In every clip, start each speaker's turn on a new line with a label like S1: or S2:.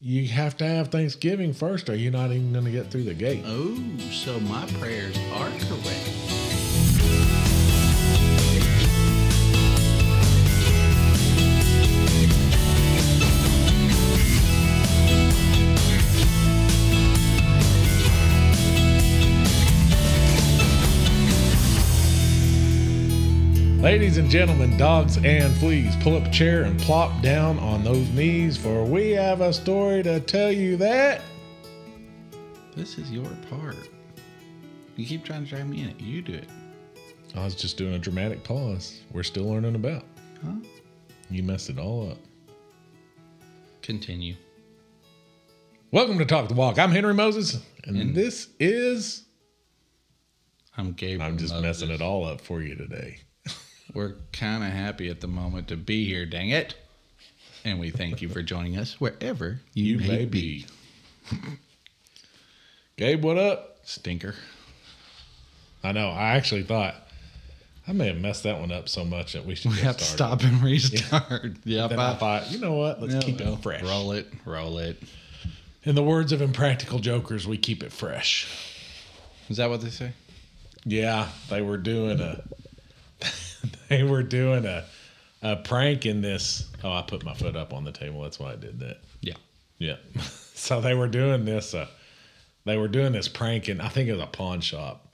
S1: You have to have Thanksgiving first, or you're not even going to get through the gate.
S2: Oh, so my prayers are correct.
S1: Ladies and gentlemen, dogs and fleas, pull up a chair and plop down on those knees, for we have a story to tell you that.
S2: This is your part. You keep trying to drag me in it. You do it.
S1: I was just doing a dramatic pause. We're still learning about.
S2: Huh?
S1: You messed it all up.
S2: Continue.
S1: Welcome to Talk the Walk. I'm Henry Moses, and,
S2: And-
S1: this is.
S2: I'm Gabriel.
S1: I'm just
S2: Moses.
S1: messing it all up for you today.
S2: We're kind of happy at the moment to be here, dang it. And we thank you for joining us wherever you,
S1: You may be. Gabe, what up?
S2: Stinker.
S1: I know. I actually thought I may have messed that one up so much that we should
S2: We have to stop and restart. Yeah,
S1: Then I thought, you know what? Let's keep it fresh.
S2: Roll it, roll it.
S1: In the words of Impractical Jokers, we keep it fresh.
S2: Is that what they say?
S1: Yeah, they were doing a they were doing a a prank in this. Oh, I put my foot up on the table. That's why I did that.
S2: Yeah.
S1: Yeah. so they were doing this uh they were doing this prank in I think it was a pawn shop.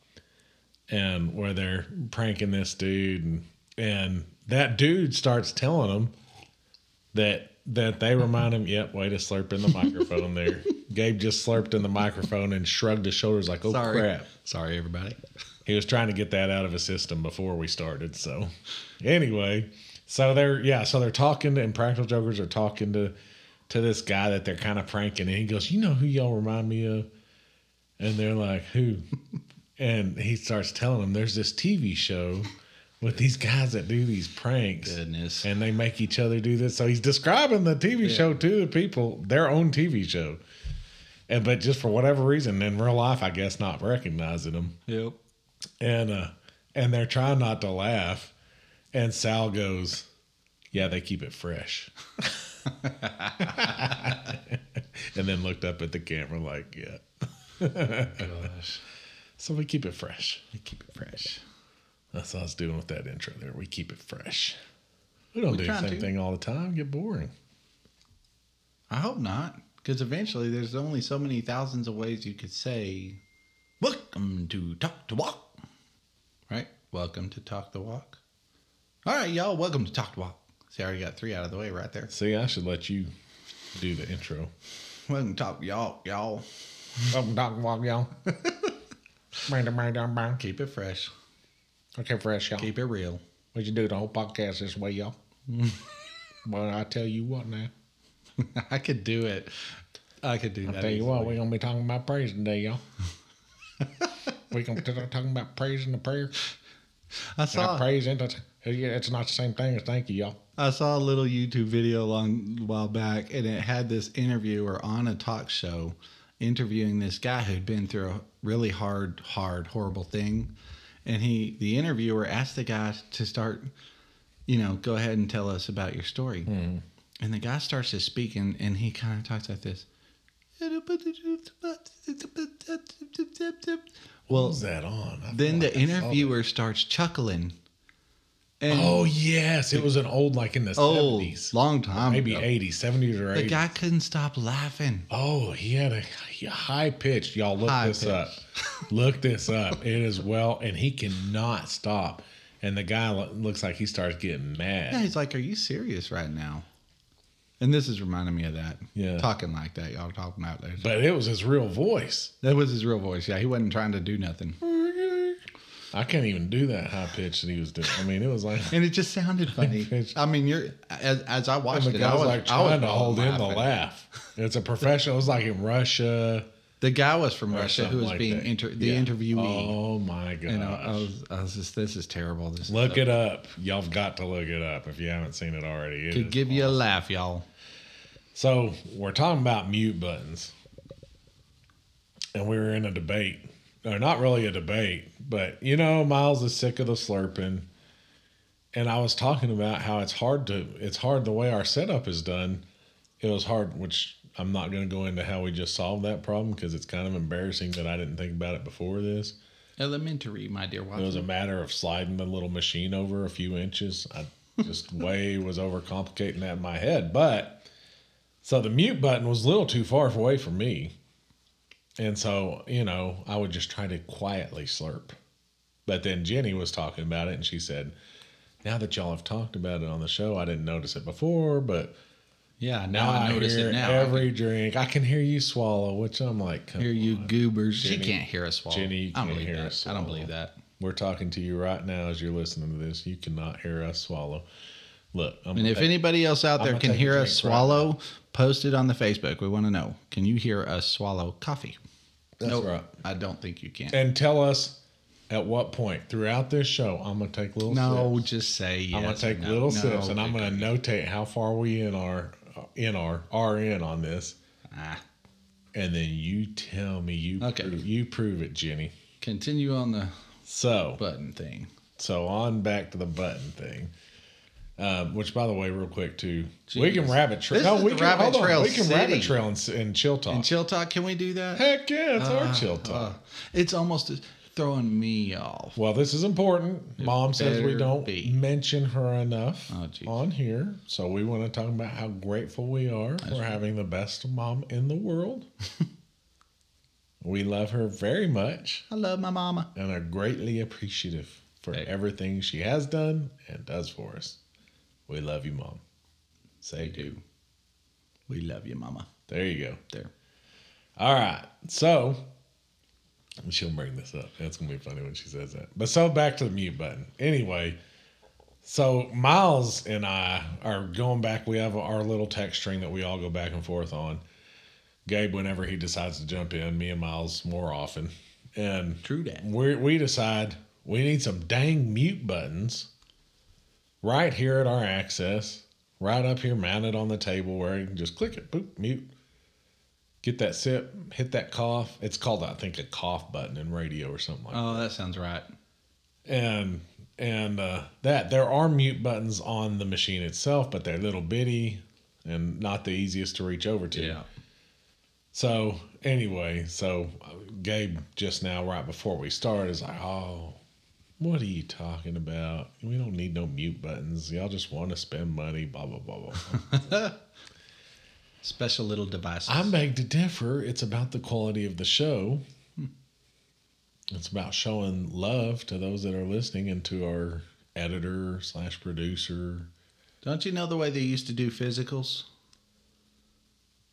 S1: And where they're pranking this dude and and that dude starts telling them that that they remind him, yep, way to slurp in the microphone there. Gabe just slurped in the microphone and shrugged his shoulders like, oh
S2: Sorry.
S1: crap.
S2: Sorry, everybody.
S1: He was trying to get that out of his system before we started. So, anyway, so they're yeah, so they're talking, to, Impractical Jokers are talking to to this guy that they're kind of pranking, and he goes, "You know who y'all remind me of?" And they're like, "Who?" and he starts telling them, "There's this TV show with these guys that do these pranks."
S2: Goodness.
S1: And they make each other do this. So he's describing the TV show to the people, their own TV show. And but just for whatever reason, in real life, I guess not recognizing them
S2: Yep.
S1: and uh and they're trying not to laugh and sal goes yeah they keep it fresh and then looked up at the camera like yeah
S2: Gosh.
S1: so we keep it fresh
S2: We keep it fresh.
S1: That's what i was doing with that intro there we keep it fresh we don't
S2: We
S1: do the same
S2: to.
S1: thing all the time get boring
S2: I hope not, because eventually there's only so many thousands of ways you could say, "Welcome to Talk to Walk," right? Welcome to Talk the Walk. All right, y'all. Welcome to Talk to Walk. See, I already got three out of the way right there.
S1: see i should let you do the intro
S2: Welcome to Talk y'all, y'all.
S1: Welcome, Dr. Walk, y'all.
S2: Keep it fresh.
S1: Fresh, y'all.
S2: Keep it real.
S1: What'd you do the whole podcast this way, y'all? well, I tell you what now.
S2: I could do it. I could do
S1: I
S2: that.
S1: tell you what, we're gonna be talking about praise today, y'all. we're gonna be talking about praise and the prayer.
S2: I saw.
S1: praise and it's not the same thing as thank you, y'all.
S2: I saw a little YouTube video a long while back, and it had this interviewer on a talk show interviewing this guy who'd been through a really hard, hard, horrible thing. And he, the interviewer, asked the guy to start, you know, go ahead and tell us about your story. Hmm. And the guy starts to speak, and, and he kind of talks like this. Well,
S1: that on? I
S2: then the
S1: like I saw
S2: interviewer starts chuckling. And
S1: Oh yes, it was an old like in the
S2: old,
S1: seventies,
S2: long time
S1: maybe
S2: ago.
S1: eighties, seventies or
S2: The
S1: eighties.
S2: guy couldn't stop laughing.
S1: Oh, he had a high pitched. Y'all look
S2: High
S1: this
S2: pitch.
S1: up. look this up. It is well, and he cannot stop. And the guy lo- looks like he starts getting mad.
S2: Yeah, he's like, "Are you serious right now?" And this is reminding me of that.
S1: Yeah.
S2: talking like that. Y'all talking out there.
S1: But it was his real voice.
S2: that was his real voice. Yeah, he wasn't trying to do nothing,
S1: I can't even do that high pitch that he was doing. I mean, it was like
S2: and it just sounded funny. I mean, you're as, as I watched it, I
S1: guy was like
S2: I was
S1: trying to hold in the laugh. It's a professional. It was like in Russia.
S2: The guy was from Russia who was
S1: like
S2: being inter- the
S1: Yeah.
S2: interviewee.
S1: Oh my god!
S2: you know, I was, I was just, this is terrible. This
S1: look
S2: is
S1: it up. Y'all have got to look it up if you haven't seen it already. It
S2: to
S1: is
S2: give you a laugh, y'all.
S1: So we're talking about mute buttons, and we were in a debate, or not really a debate, but you know, Myles is sick of the slurping, and I was talking about how it's hard to, it's hard the way our setup is done. It was hard, which I'm not going to go into how we just solved that problem because it's kind of embarrassing that I didn't think about it before this.
S2: Elementary, my dear Watson.
S1: It was a matter of sliding the little machine over a few inches. I just way was overcomplicating that in my head. But so the mute button was a little too far away from me. And so, you know, I would just try to quietly slurp. But then Jenny was talking about it and she said, Now that y'all have talked about it on the show, I didn't notice it before, but
S2: Yeah, now I notice
S1: hear
S2: it now.
S1: Every drink, I can hear you swallow, which I'm like,
S2: I hear you goobers. she can't hear us swallow.
S1: Jenny, you
S2: I don't believe
S1: hear
S2: that.
S1: us
S2: I don't believe that.
S1: We're talking to you right now as you're listening to this. You cannot hear us swallow. Look, I'm
S2: And if
S1: take-
S2: anybody else out there can hear us
S1: right
S2: swallow, post it on the Facebook. We want to know. Can you hear us swallow coffee?
S1: That's
S2: Nope,
S1: right.
S2: I don't think you can.
S1: and tell us at what point throughout this show I'm gonna take little
S2: no,
S1: sips.
S2: just say yes.
S1: I'm gonna take
S2: no.
S1: little
S2: No,
S1: sips, and I'm gonna notate how far we in are in our are in on this,
S2: Ah,
S1: and then you tell me you
S2: Okay.
S1: prove, you prove it, Jenny.
S2: continue on the
S1: So
S2: button thing.
S1: so on back to the button thing. Um, which, by the way, real quick too, we can rabbit trail. No, we can
S2: rabbit
S1: on.
S2: trail
S1: We can rabbit trail in, in chill talk.
S2: In chill talk, can we do that?
S1: Heck yeah, it's our
S2: Ah,
S1: chill talk.
S2: ah. it's almost throwing me off.
S1: Well, this is important. Mom says we don't
S2: be.
S1: mention her enough
S2: Oh,
S1: on here. So we want to talk about how grateful we are for having the best mom in the world. we love her very much
S2: I love my mama.
S1: and are greatly appreciative for
S2: Hey.
S1: everything she has done and does for us. We love you, Mom. Say
S2: We do. We love you, mama.
S1: There you go.
S2: There.
S1: All right. So she'll bring this up. That's gonna be funny when she says that. But so back to the mute button. Anyway, so Myles and I are going back. We have our little text string that we all go back and forth on. Gabe, whenever he decides to jump in, me and Myles more often. And
S2: True that.
S1: we we decide we need some dang mute buttons right here at our access, right up here mounted on the table where you can just click it, boop, mute. Get that sip, hit that cough. It's called, I think, a cough button in radio or something like
S2: Oh, that sounds right.
S1: and and uh, that there are mute buttons on the machine itself, but they're little bitty and not the easiest to reach over to. Yeah. So anyway, so uh, Gabe just now, right before we started, is like, "Oh, what are you talking about? We don't need no mute buttons. Y'all just want to spend money." Blah blah blah blah.
S2: Special little devices.
S1: I beg to differ. It's about the quality of the show. It's about showing love to those that are listening and to our editor slash producer.
S2: Don't you know the way they used to do physicals?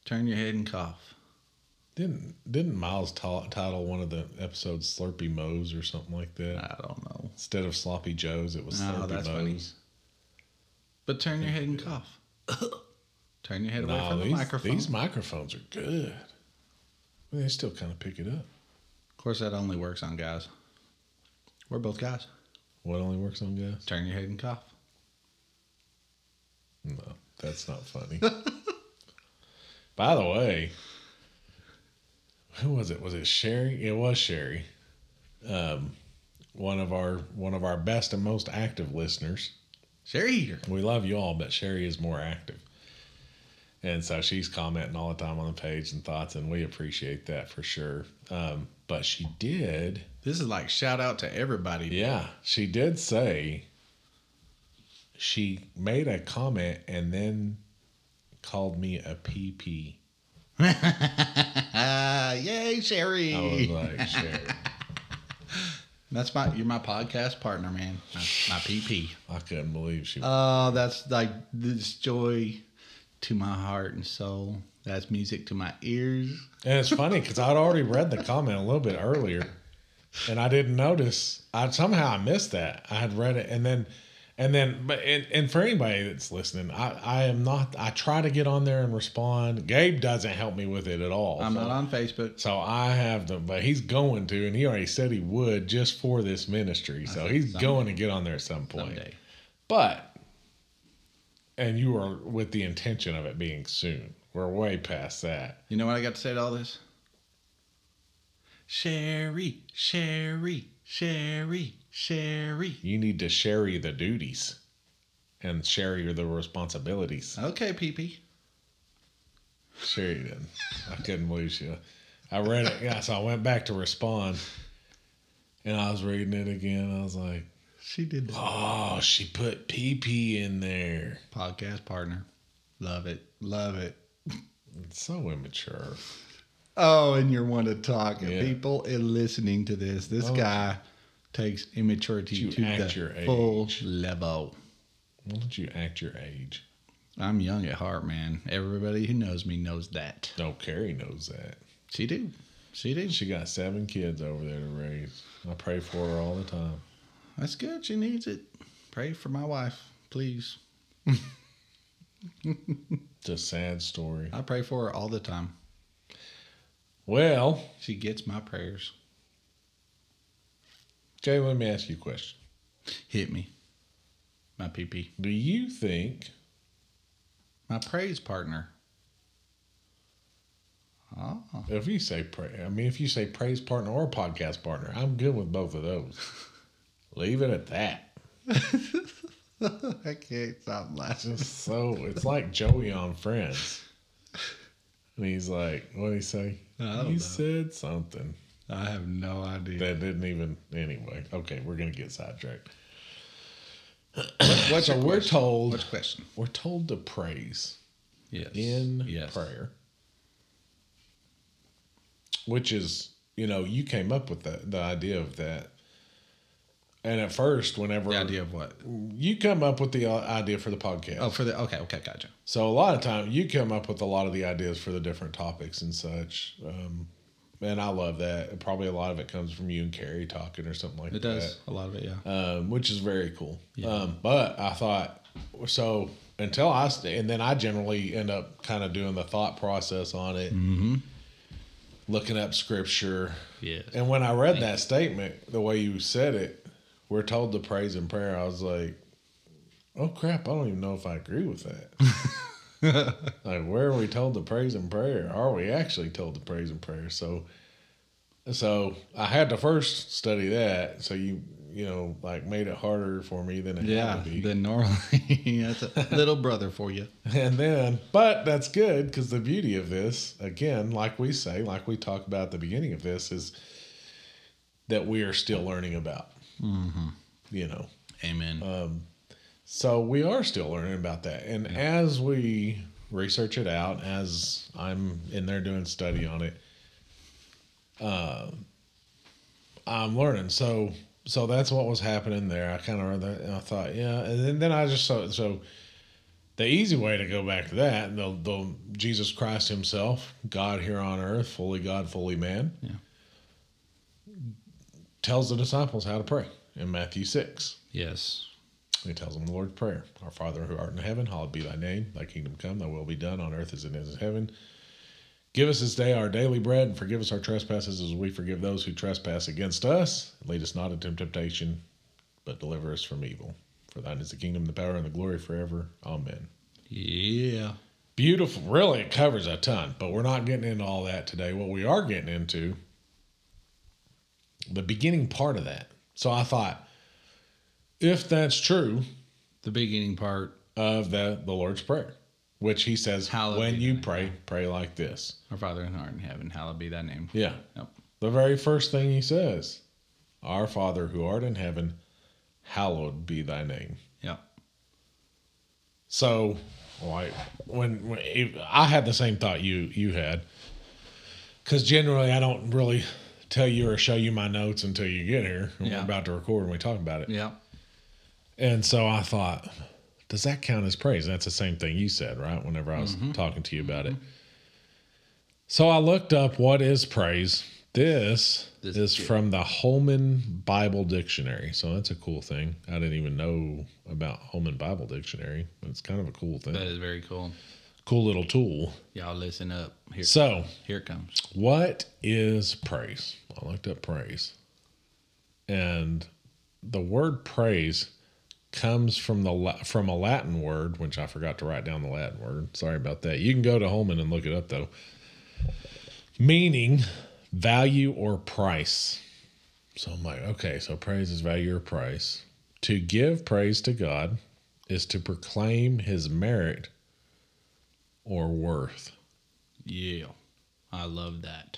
S2: Turn your head and cough.
S1: Didn't didn't Myles ta- title one of the episodes "Slurpy Moes" or something like that?
S2: I don't know.
S1: Instead of Sloppy Joes, it was
S2: No,
S1: Slurpy
S2: that's
S1: Moes.
S2: funny. But turn your head and cough. turn your head away from the
S1: these,
S2: microphone.
S1: these microphones are good. They still kind of pick it up.
S2: of course, that only works on guys. We're both guys.
S1: What only works on guys?
S2: Turn your head and cough.
S1: No, that's not funny. By the way, who was it? Was it Sherry? It was Sherry. Um, one of our one of our best and most active listeners.
S2: Sherry.
S1: We love you all, but Sherry is more active. And so she's commenting all the time on the page and thoughts, and we appreciate that for sure. Um, but she did,
S2: This is like shout out to everybody.
S1: yeah, she did say she made a comment and then called me a PP.
S2: Yay, Sherry.
S1: I was like, Sherry,
S2: That's my you're my podcast partner, man. My, my PP.
S1: I couldn't believe she.
S2: Oh, that's like this joy to my heart and soul. That's music to my ears.
S1: And it's funny because I'd already read the comment a little bit earlier, and I didn't notice. I somehow I missed that. I had read it, and then, and then, but and, and for anybody that's listening, I I am not. I try to get on there and respond. Gabe doesn't help me with it at all.
S2: I'm
S1: so,
S2: not on Facebook.
S1: So I have to, but he's going to, and he already said he would just for this ministry. So he's
S2: Someday.
S1: going to get on there at some point.
S2: Someday.
S1: But, and you are with the intention of it being soon. We're way past that.
S2: You know what I got to say to all this? Sherry, Sherry, Sherry, Sherry.
S1: You need to sherry the duties and sherry the responsibilities.
S2: Okay, PP.
S1: He didn't. I couldn't believe she. I read it. Yeah, so I went back to respond, and I was reading it again. I was like,
S2: She did that.
S1: "Oh, she put PP in there."
S2: Podcast partner. Love it. Love it.
S1: It's so immature.
S2: Oh, and you're one to talk.
S1: Yeah.
S2: People in listening to this, this
S1: Oh.
S2: guy takes immaturity to
S1: act
S2: the
S1: your
S2: full
S1: age.
S2: level.
S1: Why don't you act your age?
S2: I'm young at heart, man. Everybody who knows me knows that.
S1: No, Carrie knows that.
S2: She do. She do.
S1: She got seven kids over there to raise. I pray for her all the time.
S2: That's good. She needs it. Pray for my wife, please.
S1: It's a sad story.
S2: I pray for her all the time.
S1: Well,
S2: She gets my prayers.
S1: Jay, let me ask you a question.
S2: Hit me. My PP.
S1: Do you think
S2: My praise partner. Oh.
S1: if you say pray, I mean, if you say praise partner or podcast partner, I'm good with both of those. Leave it at that.
S2: I can't stop laughing.
S1: Just so it's like Joey on Friends, and he's like, "What did he say? He
S2: know.
S1: said something
S2: I have no idea.
S1: that didn't even." Anyway, okay, we're gonna get sidetracked.
S2: What's
S1: so we're told
S2: What's question?
S1: we're told to praise
S2: Yes.
S1: in
S2: yes.
S1: prayer, which is you know you came up with the the idea of that. And at first, whenever
S2: The idea of what?
S1: you come up with the uh, idea for the podcast,
S2: Oh, for the okay, okay, gotcha.
S1: So a lot of time you come up with a lot of the ideas for the different topics and such. Um, and I love that. Probably a lot of it comes from you and Carrie talking or something like that.
S2: It does a lot of it, yeah.
S1: um, which is very cool.
S2: Yeah.
S1: Um, but I thought so until I and then I generally end up kind of doing the thought process on it,
S2: Mm-hmm.
S1: looking up scripture.
S2: Yes.
S1: And when I read that statement, the way you said it, we're told to praise and prayer. I was like, oh crap, I don't even know if I agree with that. like, where are we told to praise and prayer? Are we actually told to praise and prayer? So, so I had to first study that. So you, you know, like made it harder for me than it
S2: Yeah,
S1: had to be.
S2: then normally that's a little brother for you.
S1: And then, but that's good because the beauty of this, again, like we say, like we talk about at the beginning of this, is that we are still learning about.
S2: Mm-hmm.
S1: You know,
S2: Amen.
S1: um, so we are still learning about that. And as we research it out, as I'm in there doing study on it, uh, I'm learning. So, so that's what was happening there. I kind of read that and I thought, yeah. And then, then I just so so the easy way to go back to that, the, the Jesus Christ Himself, God here on earth, fully God, fully man,
S2: Yeah.
S1: tells the disciples how to pray in Matthew six.
S2: yes.
S1: He tells them the Lord's Prayer. Our Father who art in heaven, hallowed be thy name. Thy kingdom come, thy will be done on earth as it is in heaven. Give us this day our daily bread, and forgive us our trespasses as we forgive those who trespass against us. Lead us not into temptation, but deliver us from evil. For thine is the kingdom, the power, and the glory forever. Amen.
S2: Yeah.
S1: Beautiful. Really, it covers a ton, but we're not getting into all that today. What we are getting into, the beginning part of that. So I thought, if that's true,
S2: The beginning part,
S1: of the, the Lord's Prayer, which he says,
S2: Hallowed
S1: when you pray, pray like this.
S2: our Father in art in heaven, hallowed be thy name.
S1: Yeah.
S2: Yep.
S1: The very first thing he says, Our Father who art in heaven, hallowed be thy name.
S2: Yep.
S1: So, like, when, when I had the same thought you you had, because generally I don't really tell you or show you my notes until you get here.
S2: Yeah.
S1: We're about to record and we talk about it.
S2: Yep.
S1: And so I thought, does that count as praise? That's the same thing you said, right? Whenever I was
S2: Mm-hmm.
S1: talking to you about it. So I looked up what is praise. This,
S2: This
S1: is
S2: good.
S1: from the Holman Bible Dictionary. So that's a cool thing. I didn't even know about Holman Bible Dictionary. but It's kind of a cool thing.
S2: That is very cool.
S1: cool little tool.
S2: Y'all listen up. Here,
S1: So,
S2: here it comes.
S1: what is praise? I looked up praise. And the word praise comes from the from a Latin word, which I forgot to write down the Latin word. Sorry about that. You can go to Holman and look it up though. Meaning value or price. So I'm like, okay, so praise is value or price. To give praise to God is to proclaim his merit or worth.
S2: Yeah. I love that.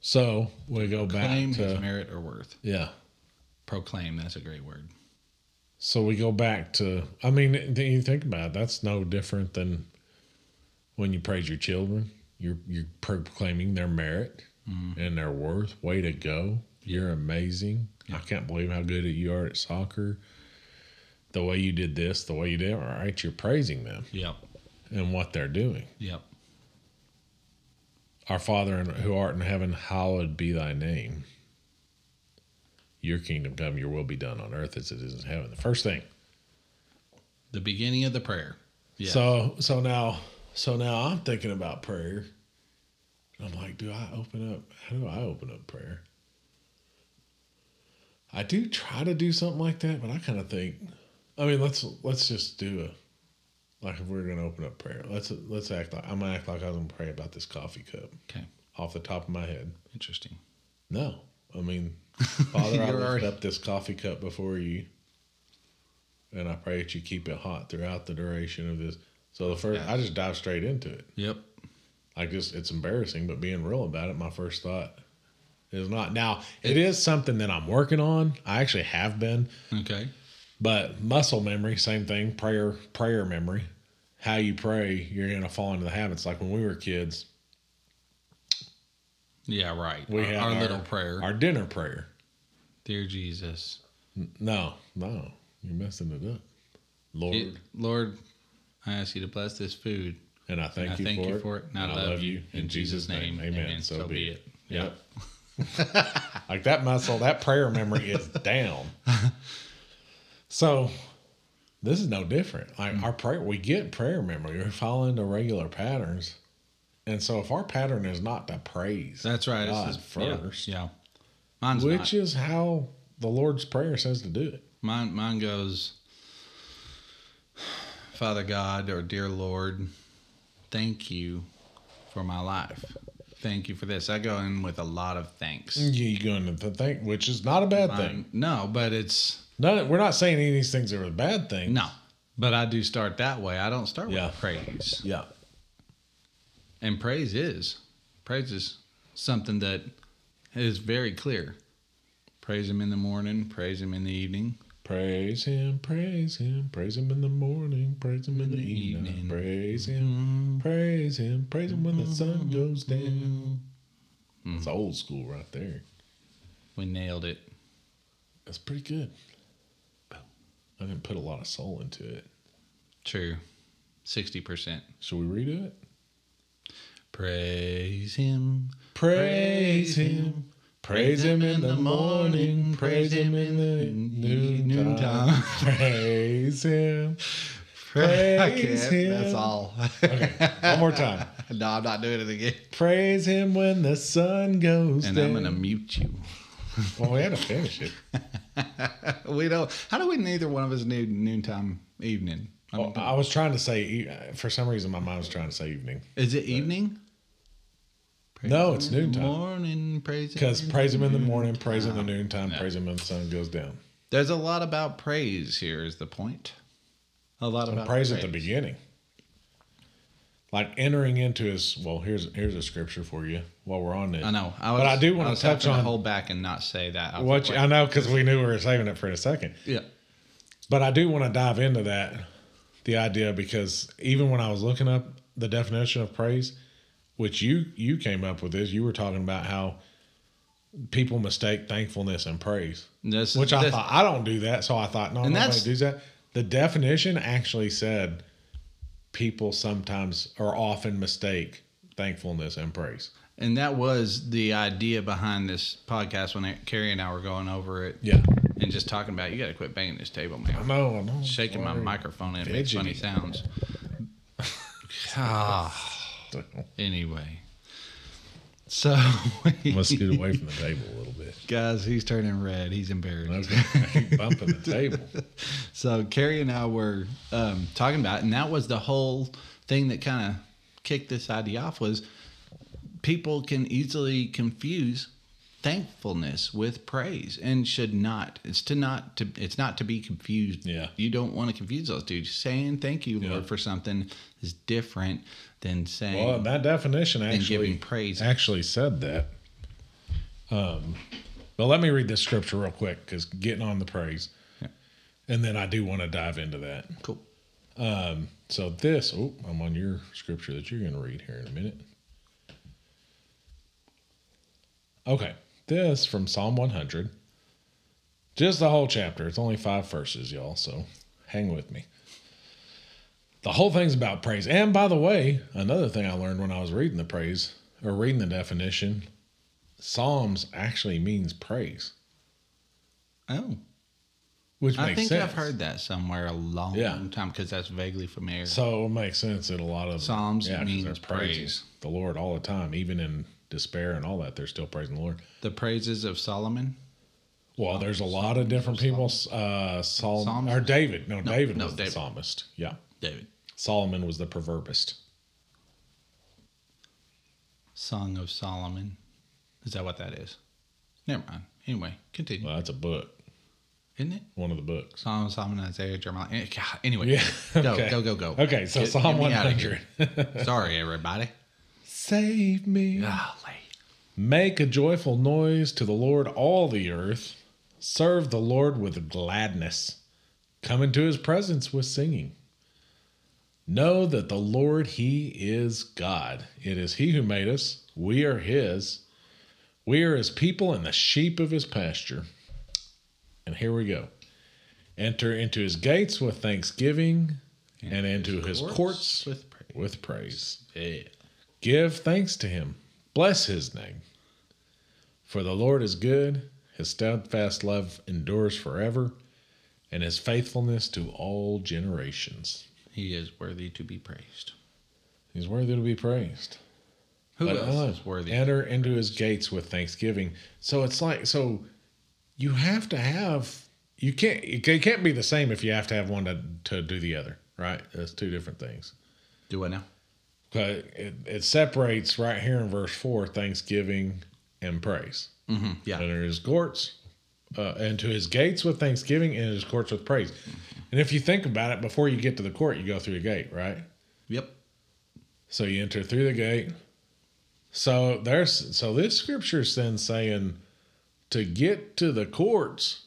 S1: So we go
S2: Claim
S1: back
S2: his
S1: to
S2: merit or worth.
S1: yeah.
S2: Proclaim. That's a great word.
S1: So we go back to. I mean, then you think about it, that's no different than when you praise your children. You're you're proclaiming their merit mm-hmm. and their worth. Way to go! You're amazing. I can't believe how good you are at soccer. The way you did this, the way you did. All right, you're praising them
S2: Yep.
S1: and what they're doing.
S2: Yep.
S1: Our Father who art in heaven, hallowed be thy name. Your kingdom come, your will be done on earth as it is in heaven. The first thing.
S2: The beginning of the prayer. Yeah.
S1: So so now so now I'm thinking about prayer. I'm like, do I open up? How do I open up prayer? I do try to do something like that, but I kind of think, I mean, let's let's just do a like if we're gonna open up prayer, let's let's act like I'm gonna act like I was gonna pray about this coffee cup
S2: okay.
S1: off the top of my head.
S2: Interesting.
S1: No, I mean, Father, I lift
S2: already-
S1: up this coffee cup before you, and I pray that you keep it hot throughout the duration of this. So the first, I just dive straight into it.
S2: Yep.
S1: I just, it's embarrassing, but being real about it, my first thought is not. Now, it is something that I'm working on. I actually have been,
S2: Okay.
S1: but muscle memory, same thing. Prayer, prayer memory. How you pray, you're gonna fall into the habits. Like when we were kids,
S2: Yeah, right.
S1: we
S2: our,
S1: had
S2: our little prayer.
S1: our dinner prayer.
S2: Dear Jesus.
S1: No, no, you're messing it up. Lord,
S2: It- Lord, I ask you to bless this food.
S1: and I thank,
S2: I
S1: you,
S2: thank
S1: for
S2: you
S1: it,
S2: for it. And I love you. In Jesus' name. Amen.
S1: So, be it.
S2: Yep.
S1: Like that muscle, that prayer memory is down. So this is no different. Like
S2: Mm.
S1: our prayer, we get prayer memory. We're following the regular patterns. And so if our pattern is not to praise
S2: That's right.
S1: God
S2: This is-
S1: first,
S2: Yeah. Mine's
S1: which
S2: not.
S1: is how the Lord's Prayer says to do it.
S2: Mine, mine goes, Father God or dear Lord, thank you for my life. Thank you for this. I go in with a lot of thanks.
S1: Yeah, you go into the thing, which is not a bad thing.
S2: Um, no, but it's
S1: None, we're not saying any of these things are a bad thing.
S2: no. But I do start that way. I don't start
S1: Yeah.
S2: with praise.
S1: Yeah.
S2: And praise is praise is something that is very clear. Praise him in the morning, praise him in the evening.
S1: Praise him, praise him, praise him in the morning, praise him in the,
S2: the
S1: evening.
S2: evening.
S1: Praise him, praise him, praise him when the sun mm-hmm. goes down. It's old school right there.
S2: We nailed it.
S1: That's pretty good. I didn't put a lot of soul into it.
S2: True. 60%.
S1: Should we redo it?
S2: Praise him.
S1: Praise him. Praise him in the morning, praise him in the noontime.
S2: noontime.
S1: Praise him. Praise him.
S2: That's all.
S1: Okay, one more time.
S2: no, I'm not doing it again.
S1: Praise him when the sun goes down.
S2: And
S1: down.
S2: I'm going to mute you.
S1: Well, we had to finish it.
S2: we don't. How do we neither one of us knew noontime evening? I mean,
S1: Well, I was trying to say, e- for some reason, my mind was trying to say evening.
S2: is it evening? Praise
S1: No, it's
S2: in the
S1: noontime.
S2: Morning, praise
S1: Because praise him in the
S2: noon.
S1: morning, praise him in the noontime,
S2: no.
S1: praise him when the sun goes down.
S2: There's a lot about praise here. Is the point? A lot
S1: And
S2: about
S1: praise at the beginning. Like entering into his, well, here's here's a scripture for you while we're on it.
S2: I know. I was,
S1: But I do wanna
S2: was
S1: touch
S2: having
S1: on-
S2: hold back and not say that. I
S1: What you,
S2: like,
S1: I know because we knew we were saving it for a second.
S2: yeah.
S1: But I do want to dive into that, the idea, because even when I was looking up the definition of praise, which you you came up with this, you were talking about how people mistake thankfulness and praise, which I thought I don't do that, so I thought no, nobody does that. The definition actually said people sometimes or often mistake thankfulness and praise.
S2: And that was the idea behind this podcast when Carrie and I were going over it
S1: Yeah,
S2: and just talking about you got to quit banging this table, man.
S1: I know. I know.
S2: Shaking my microphone and makes funny sounds. ah, anyway. So,
S1: Let's scoot away from the table a little bit.
S2: guys, he's turning red. He's embarrassed.
S1: I keep bumping the table.
S2: So Carrie and I were um, talking about, and that was the whole thing that kind of kicked this idea off was people can easily confuse thankfulness with praise and should not it's to not to it's not to be confused
S1: Yeah.
S2: you don't want to confuse those two saying thank you
S1: Yeah.
S2: lord for something is different than saying
S1: Well, that definition actually
S2: praise.
S1: actually said that. Um, but let me read this scripture real quick because getting on the praise,
S2: Yeah.
S1: and then I do want to dive into that.
S2: cool
S1: Um, so this, oh, I'm on your scripture that you're going to read here in a minute. Okay, this from Psalm 100. Just the whole chapter. It's only five verses, y'all. So hang with me. The whole thing's about praise. And by the way, another thing I learned when I was reading the praise or reading the definition, Psalms actually means praise,
S2: oh
S1: which
S2: i think
S1: sense.
S2: i've heard that somewhere a long
S1: Yeah.
S2: time because that's vaguely familiar
S1: So it makes sense that a lot of
S2: Psalms
S1: 'cause
S2: means praise.
S1: the Lord all the time, even in despair and all that. They're still praising the Lord.
S2: the praises of solomon
S1: Well, there's a lot of different people. Uh, Solomon or David? No, David
S2: no,
S1: was the
S2: David.
S1: psalmist. Yeah,
S2: david
S1: Solomon was the proverbist.
S2: song of solomon is that what that is never mind anyway continue
S1: Well, that's a book,
S2: isn't it
S1: one of the books.
S2: Song of Solomon, Isaiah, Jeremiah. eh, Anyway,
S1: Yeah.
S2: go,
S1: okay.
S2: go, go, go.
S1: Okay, so
S2: Get-
S1: Psalm
S2: get me outta
S1: 100.
S2: here. Sorry, everybody.
S1: Save me.
S2: Golly.
S1: Make a joyful noise to the Lord, all the earth. Serve the Lord with gladness. Come into his presence with singing. Know that the Lord, he is God. It is he who made us. We are his. We are his people and the sheep of his pasture. And here we go. Enter into his gates with thanksgiving and, into his courts,
S2: with praise.
S1: with praise.
S2: Yeah.
S1: Give thanks to him. Bless his name. For the Lord is good, his steadfast love endures forever, and his faithfulness to all generations.
S2: He is worthy to be praised.
S1: He's worthy to be praised.
S2: Who
S1: But,
S2: else is worthy?
S1: Enter into his gates with thanksgiving. So it's like so you have to have you can't it can't be the same if you have to have one to, to do the other, right? That's two different things.
S2: Do I know?
S1: But it, it separates right here in verse four thanksgiving and praise.
S2: Mm-hmm. Yeah.
S1: Enter his courts, uh, and to his gates with thanksgiving, and his courts with praise. And if you think about it, before you get to the court, you go through the gate, right?
S2: Yep.
S1: So you enter through the gate. So there's so this scripture's then saying to get to the courts,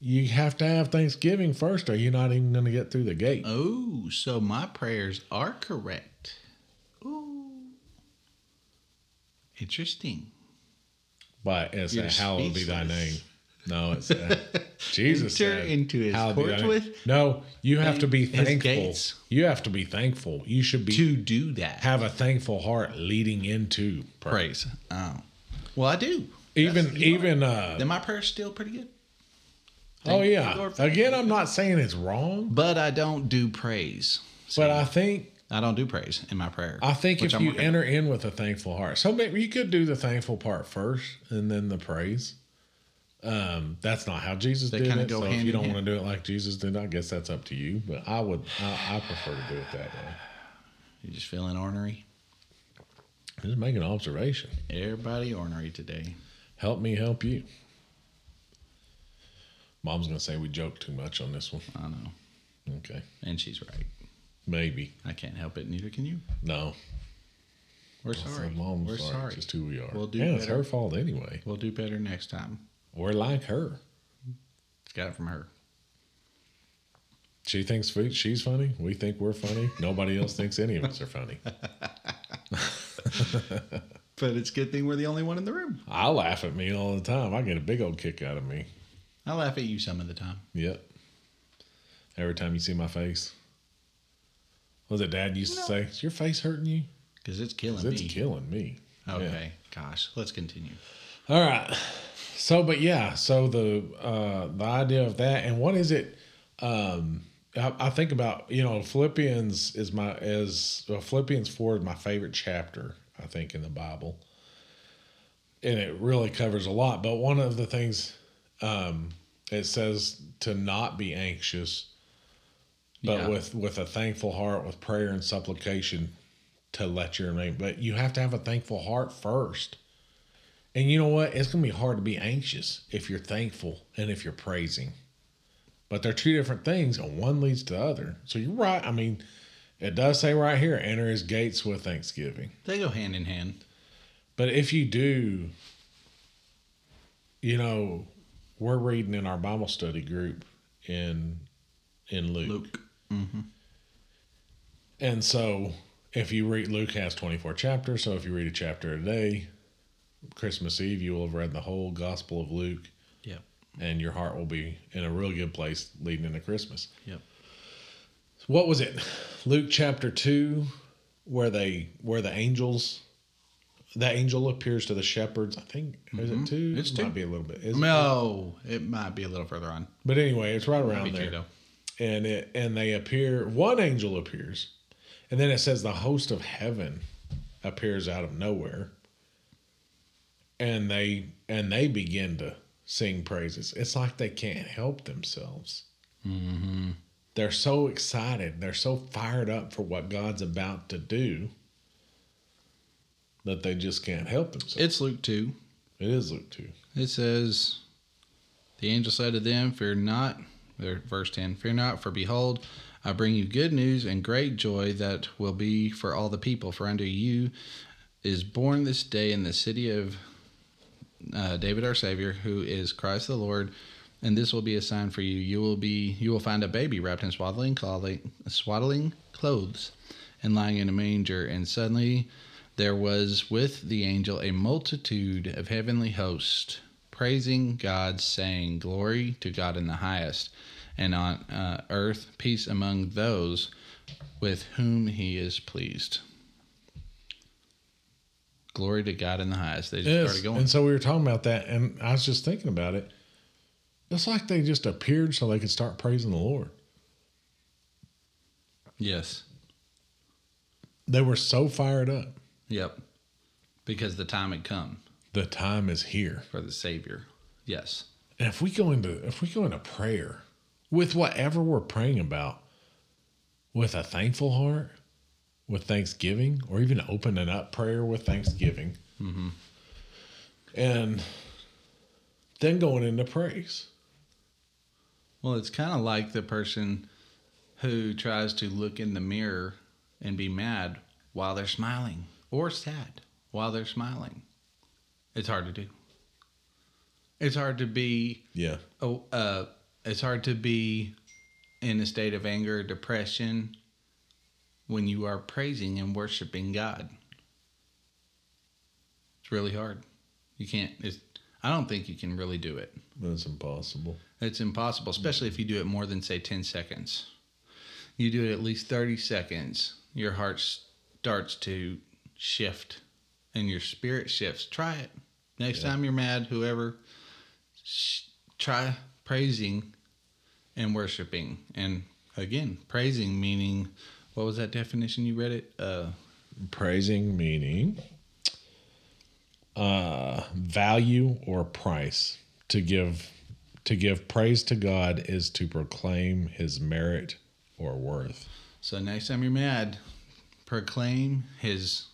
S1: you have to have thanksgiving first, or you're not even going to get through the gate.
S2: Oh, so my prayers are correct. Ooh. Interesting.
S1: But it's
S2: You're
S1: a hallowed be thy name. No, it's uh, Jesus
S2: Enter
S1: said,
S2: into his
S1: "Hallowed be
S2: courts with
S1: No, you have to be thankful. You have to be thankful. You should be
S2: To do that.
S1: have a thankful heart leading into praise.
S2: praise. Oh. Well, I do.
S1: Even
S2: That's- know
S1: even uh
S2: Then my prayer's still pretty good.
S1: oh yeah.
S2: you, Lord, for-
S1: Again, I'm not saying it's wrong,
S2: But I don't do praise.
S1: but I think
S2: I don't do praise in my prayer.
S1: I think if
S2: I'm
S1: you enter in with a thankful heart, so maybe you could do the thankful part first and then the praise. Um, that's not how Jesus
S2: They
S1: did it. so if you don't want to do it like Jesus did, I guess that's up to you. But I would, I, I prefer to do it that way.
S2: you just feeling ornery.
S1: Just make an observation.
S2: Everybody ornery today.
S1: Help me help you. Mom's gonna say we joke too much on this one.
S2: I know.
S1: Okay,
S2: And she's right.
S1: maybe
S2: I can't help it. Neither can you.
S1: no.
S2: We're sorry.
S1: Mom's
S2: We're
S1: sorry.
S2: sorry.
S1: It's just who we are.
S2: We'll do
S1: and it's her fault anyway.
S2: We'll do better next time.
S1: We're like her.
S2: It's got it from her.
S1: She thinks she's funny. We think we're funny. Nobody else thinks any of us are funny.
S2: But it's a good thing we're the only one in the room.
S1: I laugh at me all the time. I get a big old kick out of me.
S2: I laugh at you some of the time.
S1: Yep. Every time you see my face. What was it Dad used to say? Is your face hurting you?
S2: Because it's killing
S1: 'Cause it's
S2: me.
S1: killing me. Yeah.
S2: okay. Gosh. Let's continue.
S1: All right. So, but yeah, so the uh the idea of that and what is it? Um I, I think about you know Philippians is my is well, Philippians four is my favorite chapter I think in the Bible, and it really covers a lot. But one of the things um it says to not be anxious, but
S2: Yeah.
S1: with with a thankful heart, with prayer and supplication, to let your name. But you have to have a thankful heart first And you know what? It's going to be hard to be anxious if you're thankful and if you're praising. But they're two different things, and one leads to the other. So you're right. I mean, it does say right here, enter his gates with thanksgiving.
S2: They go hand in hand.
S1: But if you do, you know, we're reading in our Bible study group in in Luke.
S2: Luke. Mm-hmm.
S1: And so if you read Luke has 24 chapters, so if you read a chapter a day, Christmas Eve you will have read the whole Gospel of Luke
S2: Yep.
S1: and your heart will be in a real good place leading into Christmas.
S2: Yep.
S1: What was it? Luke chapter 2 where they where the angels the angel appears to the shepherds. I think is it 2?
S2: Mm-hmm. It's
S1: it
S2: two.
S1: might be a little bit. Is it?
S2: No, it might be a little further on.
S1: But anyway, it's right around there.
S2: two,
S1: and it and they appear one angel appears and then it says the host of heaven appears out of nowhere and they and they begin to sing praises it's like they can't help themselves
S2: Mm-hmm.
S1: they're so excited they're so fired up for what god's about to do that they just can't help themselves
S2: It's Luke 2.
S1: it is luke 2
S2: It says, The angel said to them, Fear not. Verse 10 Fear not, for behold, I bring you good news and great joy that will be for all the people. For unto you is born this day in the city of uh, David our Savior, who is Christ the Lord. And this will be a sign for you. You will be you will find a baby wrapped in swaddling swaddling clothes, and lying in a manger. And suddenly there was with the angel a multitude of heavenly hosts, praising God, saying, "Glory to God in the highest, and on uh, earth peace among those with whom He is pleased." Glory to God in the highest. They just
S1: Yes.
S2: started going.
S1: And so we were talking about that, and I was just thinking about it. It's like they just appeared so they could start praising the Lord.
S2: yes.
S1: They were so fired up.
S2: Yep. Because the time had come
S1: The time is here.
S2: for the Savior. Yes.
S1: And if we go into if we go into prayer with whatever we're praying about, with a thankful heart, with thanksgiving, or even opening up prayer with thanksgiving, and then going into praise.
S2: Well, it's kind of like the person who tries to look in the mirror and be mad while they're smiling or sad while they're smiling. It's hard to do. It's hard to be
S1: Yeah.
S2: oh uh it's hard to be in a state of anger depression when you are praising and worshiping God. It's really hard. You can't it's I don't think you can really do it.
S1: That's impossible.
S2: It's impossible, especially if you do it more than say 10 seconds. You do it at least 30 seconds, your heart starts to shift and your spirit shifts. Try it. Next
S1: Yeah.
S2: time you're mad, whoever, sh- try praising and worshiping. And again, praising meaning, what was that definition you read it? Uh,
S1: Praising meaning uh value or price. To give to give praise to God is to proclaim his merit or worth.
S2: so next time you're mad, proclaim his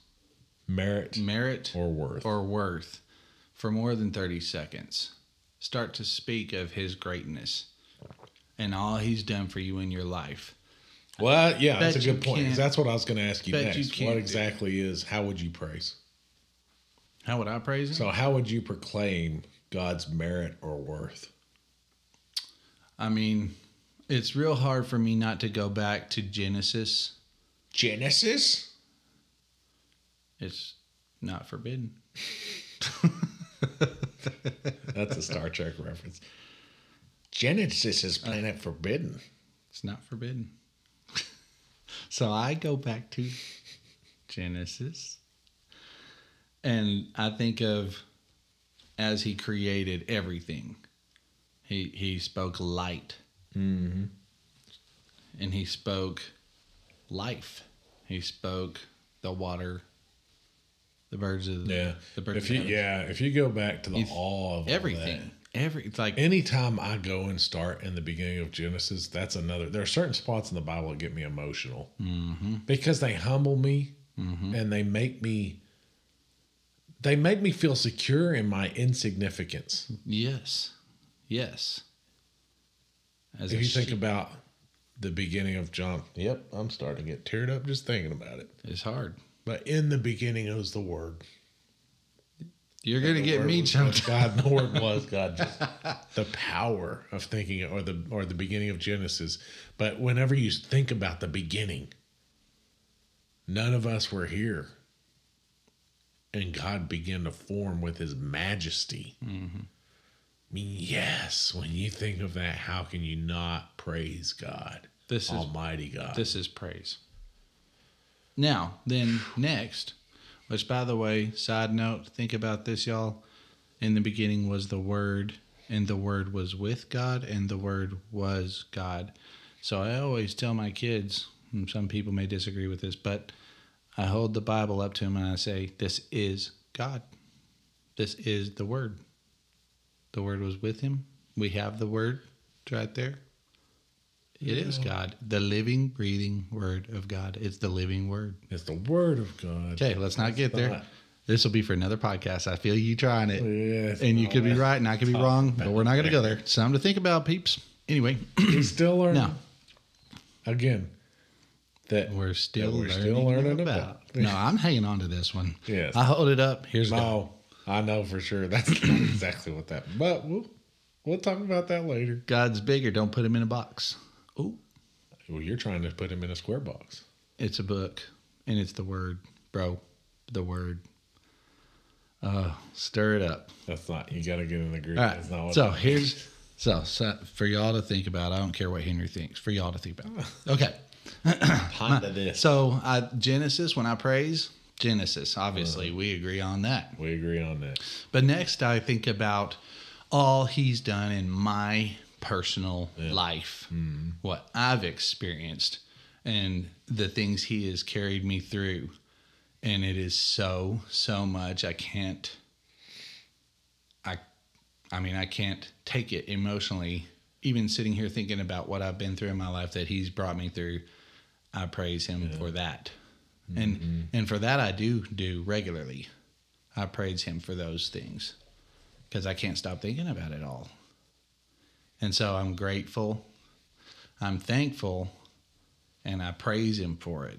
S1: Merit
S2: merit
S1: or worth.
S2: or worth for more than 30 seconds. Start to speak of his greatness and all he's done for you in your life.
S1: Well, yeah, that's a good point. That's what I was going to ask you
S2: bet you
S1: next.
S2: can't
S1: What exactly is how would you praise?
S2: How would I praise him?
S1: So, how would you proclaim God's merit or worth?
S2: I mean, it's real hard for me not to go back to Genesis.
S1: Genesis?
S2: It's not forbidden.
S1: That's a Star Trek reference. Genesis is uh, planet forbidden.
S2: It's not forbidden. So I go back to Genesis. And I think of as he created everything. He he spoke light.
S1: Mm-hmm.
S2: And he spoke life. He spoke the water, the birds of the,
S1: Yeah.
S2: the birds
S1: If
S2: of
S1: you yeah, if you go back to the
S2: If-
S1: awe of all
S2: everything. Every it's like
S1: anytime I go and start in the beginning of Genesis, that's another. There are certain spots in the Bible that get me emotional
S2: hmm
S1: because they humble me
S2: hmm
S1: and they make me they make me feel secure in my insignificance.
S2: Yes. Yes. As
S1: If you think about the beginning of John, yep, I'm starting to get teared up just thinking about it.
S2: it's hard.
S1: But in the beginning it was the Word.
S2: You're gonna get me choked.
S1: God. The Word was God. Just the power of thinking, or the or the beginning of Genesis. But whenever you think about the beginning, none of us were here, and God began to form with His majesty.
S2: Mm-hmm.
S1: I mean, yes. When you think of that, how can you not praise God,
S2: This is
S1: Almighty God?
S2: this is praise. Now, then next, which by the way, side note, think about this, y'all. In the beginning was the Word, and the Word was with God, and the Word was God. So I always tell my kids, and some people may disagree with this, but I hold the Bible up to them and I say, This is God. This is the Word. The Word was with him. We have the Word right there. It is God, the living, breathing Word of God. It's the living Word.
S1: it's the Word of God.
S2: Okay, let's not get there. This will be for another podcast. I feel you trying it. And you could be right and I could be wrong, but we're not going to go there. Something to think about, peeps. Anyway,
S1: He's still learning.
S2: now
S1: Again, that
S2: we're still,
S1: we're
S2: learning,
S1: still learning
S2: about.
S1: about.
S2: No, I'm hanging on to this one.
S1: Yes.
S2: I hold it up. Here's.
S1: No, I know for sure. That's not exactly what that. But we'll we'll talk about that later.
S2: God's bigger. Don't put him in a box. Oh,
S1: Well, you're trying to put him in a square box.
S2: it's a book and it's the Word, bro. The Word. Uh, stir it up.
S1: That's not. You got to get in the group.
S2: All right.
S1: That's not what
S2: So here's so, so for y'all to think about. I don't care what Henry thinks. For y'all to think about. Okay. So I Genesis when I praise Genesis, obviously we agree on that.
S1: We agree on that.
S2: But next I think about all he's done in my personal life,
S1: Mm-hmm.
S2: what I've experienced, and the things he has carried me through. And it is so, so much. I can't I I mean, I can't take it emotionally. Even sitting here thinking about what I've been through in my life that he's brought me through, I praise him for that. And and for that I do do regularly. I praise him for those things because I can't stop thinking about it all. And so I'm grateful. I'm thankful and I praise him for it.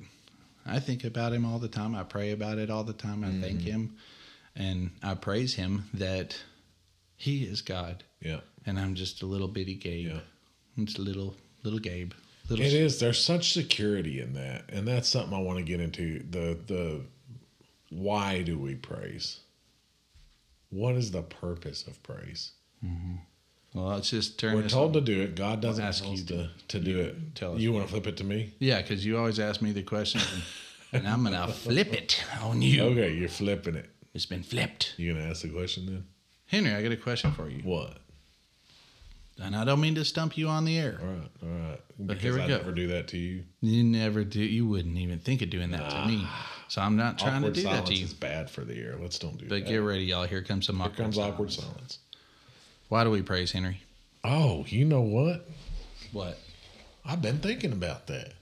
S2: I think about him all the time. I pray about it all the time. I thank mm-hmm. him and I praise him that he is God
S1: Yeah.
S2: and I'm just a little bitty Gabe.
S1: Yeah.
S2: I'm just a little little Gabe. Little
S1: It is. There's such security in that, and that's something I want to get into. The the why do we praise? What is the purpose of praise? Mm-hmm.
S2: Well, let's just turn
S1: We're told to do it. God doesn't
S2: ask
S1: you to, to do it.
S2: tell us
S1: you want to flip it to me?
S2: Yeah, because you always ask me the question, and, and I'm gonna flip it on you.
S1: Okay, you're flipping it.
S2: It's been flipped.
S1: You gonna ask the question then?
S2: Henry, I got a question for you,
S1: What?
S2: and I don't mean to stump you on the air.
S1: All right, all right. Because
S2: here we
S1: I
S2: go.
S1: never do that to you.
S2: You never do. You wouldn't even think of doing that to me. Ah. So I'm not trying
S1: awkward
S2: to do that
S1: silence
S2: to you.
S1: is bad for the air. Let's don't do
S2: But
S1: that.
S2: get ready, y'all. Here comes some
S1: Here
S2: awkward
S1: comes awkward
S2: silence. Why do we praise Henry?
S1: Oh, you know what?
S2: What?
S1: I've been thinking about that.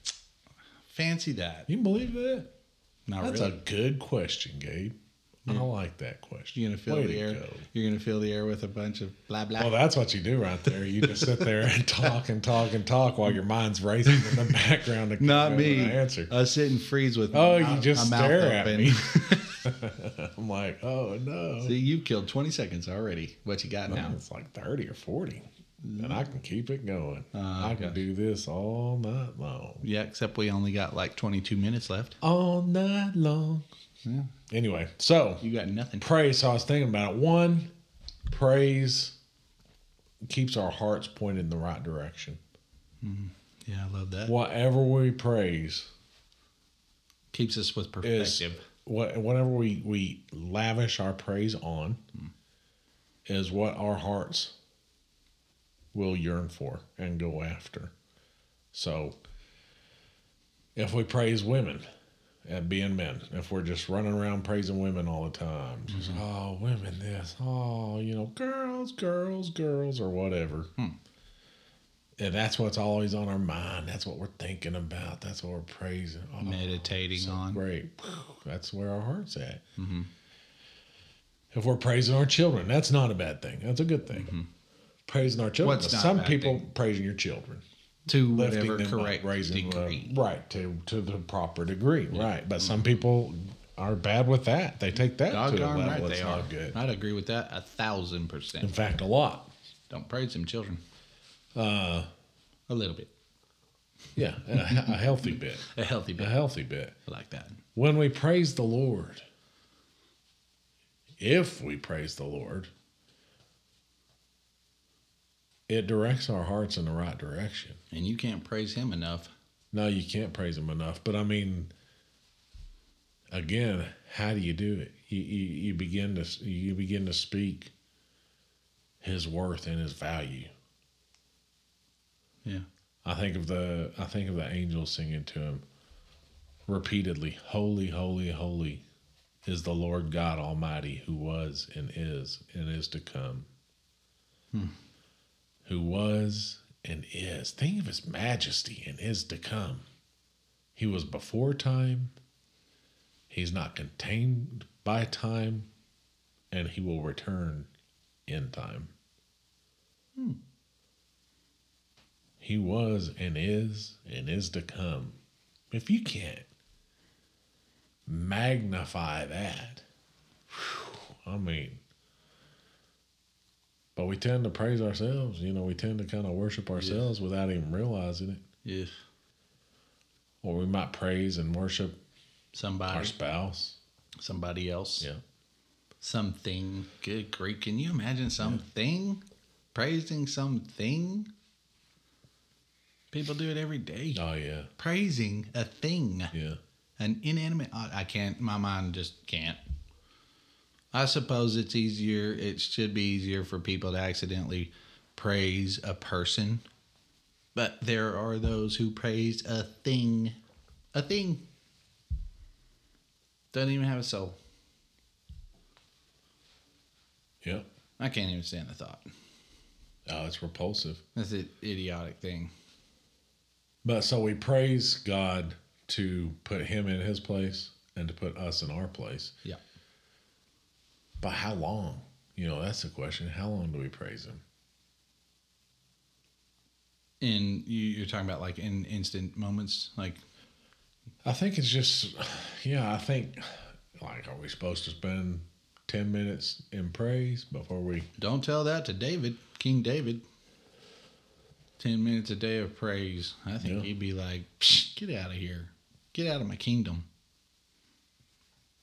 S2: Fancy that?
S1: You believe that?
S2: Not really.
S1: That's
S2: really.
S1: a good question, Gabe. I like that question.
S2: You're gonna fill
S1: Way
S2: the
S1: to
S2: air.
S1: go.
S2: You're gonna fill the air with a bunch of blah blah.
S1: Well, that's what you do right there. You just sit there and talk and talk and talk while your mind's racing in the background. To
S2: not me.
S1: an Answer.
S2: I sit and freeze with.
S1: Oh,
S2: my
S1: you just
S2: my mouth
S1: stare at
S2: open.
S1: me. I'm like, oh no.
S2: See, you killed 20 seconds already. What you got now?
S1: It's like 30 or 40. And I can keep it going.
S2: Ah,
S1: I can
S2: gosh.
S1: do this all night long.
S2: Yeah, except we only got like 22 minutes left.
S1: All night long.
S2: Yeah.
S1: Anyway, so
S2: You got nothing.
S1: praise. So I was thinking about it. One, praise keeps our hearts pointed in the right direction. Mm-hmm.
S2: Yeah, I love that.
S1: Whatever we praise
S2: Keeps us with perspective.
S1: what whatever we we lavish our praise on mm. is what our hearts will yearn for and go after. So if we praise women at being men, if we're just running around praising women all the time, just mm-hmm. oh women this, oh you know girls, girls, girls, or whatever. Hmm. And that's what's always on our mind. That's what we're thinking about. That's what we're praising. Oh,
S2: Meditating
S1: so
S2: on.
S1: Great. That's where our heart's at. Mm-hmm. If we're praising our children, that's not a bad thing. That's a good thing. Mm-hmm. Praising our children.
S2: Mm-hmm. What's
S1: But
S2: not a
S1: some people
S2: thing?
S1: praising your children.
S2: To
S1: lifting
S2: whatever
S1: up,
S2: correct
S1: raising them up.
S2: degree.
S1: right to to the proper degree, right? But some people are bad with that. They take that to a level
S2: right
S1: that's
S2: they
S1: not
S2: are.
S1: good.
S2: I'd agree with that a thousand percent.
S1: In fact, a lot.
S2: Don't praise them children.
S1: Uh,
S2: A little bit.
S1: yeah, a, a healthy bit,
S2: A healthy bit.
S1: a healthy bit.
S2: I like that.
S1: When we praise the Lord, if we praise the Lord, it directs our hearts in the right direction.
S2: And you can't praise him enough.
S1: No, you can't praise him enough. But I mean, again, how do you do it? You, you, you begin to you begin to speak his worth and his value.
S2: Yeah.
S1: I think of the I think of the angels singing to him repeatedly, "Holy, holy, holy is the Lord God Almighty, who was and is and is to come." Hmm. Who was and is. Think of his majesty and is to come. He was before time. He's not contained by time, and he will return in time. Hmm. He was and is and is to come. If you can't magnify that, whew, I mean, but we tend to praise ourselves. You know, we tend to kind of worship ourselves without even realizing it.
S2: If
S1: Or we might praise and worship
S2: somebody,
S1: our spouse.
S2: somebody else,
S1: Yeah.
S2: something. Good grief. Can you imagine something? Praising something? People do it every day.
S1: Oh, yeah.
S2: Praising a thing.
S1: Yeah.
S2: An inanimate. I can't. My mind just can't. I suppose it's easier. It should be easier for people to accidentally praise a person, but there are those who praise a thing. A thing doesn't even have a soul.
S1: Yep.
S2: I can't even stand the thought.
S1: Oh, it's repulsive.
S2: That's an idiotic thing.
S1: But so we praise God to put him in his place and to put us in our place.
S2: Yeah.
S1: But how long? You know, that's the question. How long do we praise him?
S2: And you, you're talking about like in instant moments, like
S1: I think it's just, yeah, I think, like, are we supposed to spend 10 minutes in praise before we,
S2: Don't tell that to David, King David. Ten minutes a day of praise. I think
S1: Yeah.
S2: he'd be like, Psh, "Get out of here, get out of my kingdom."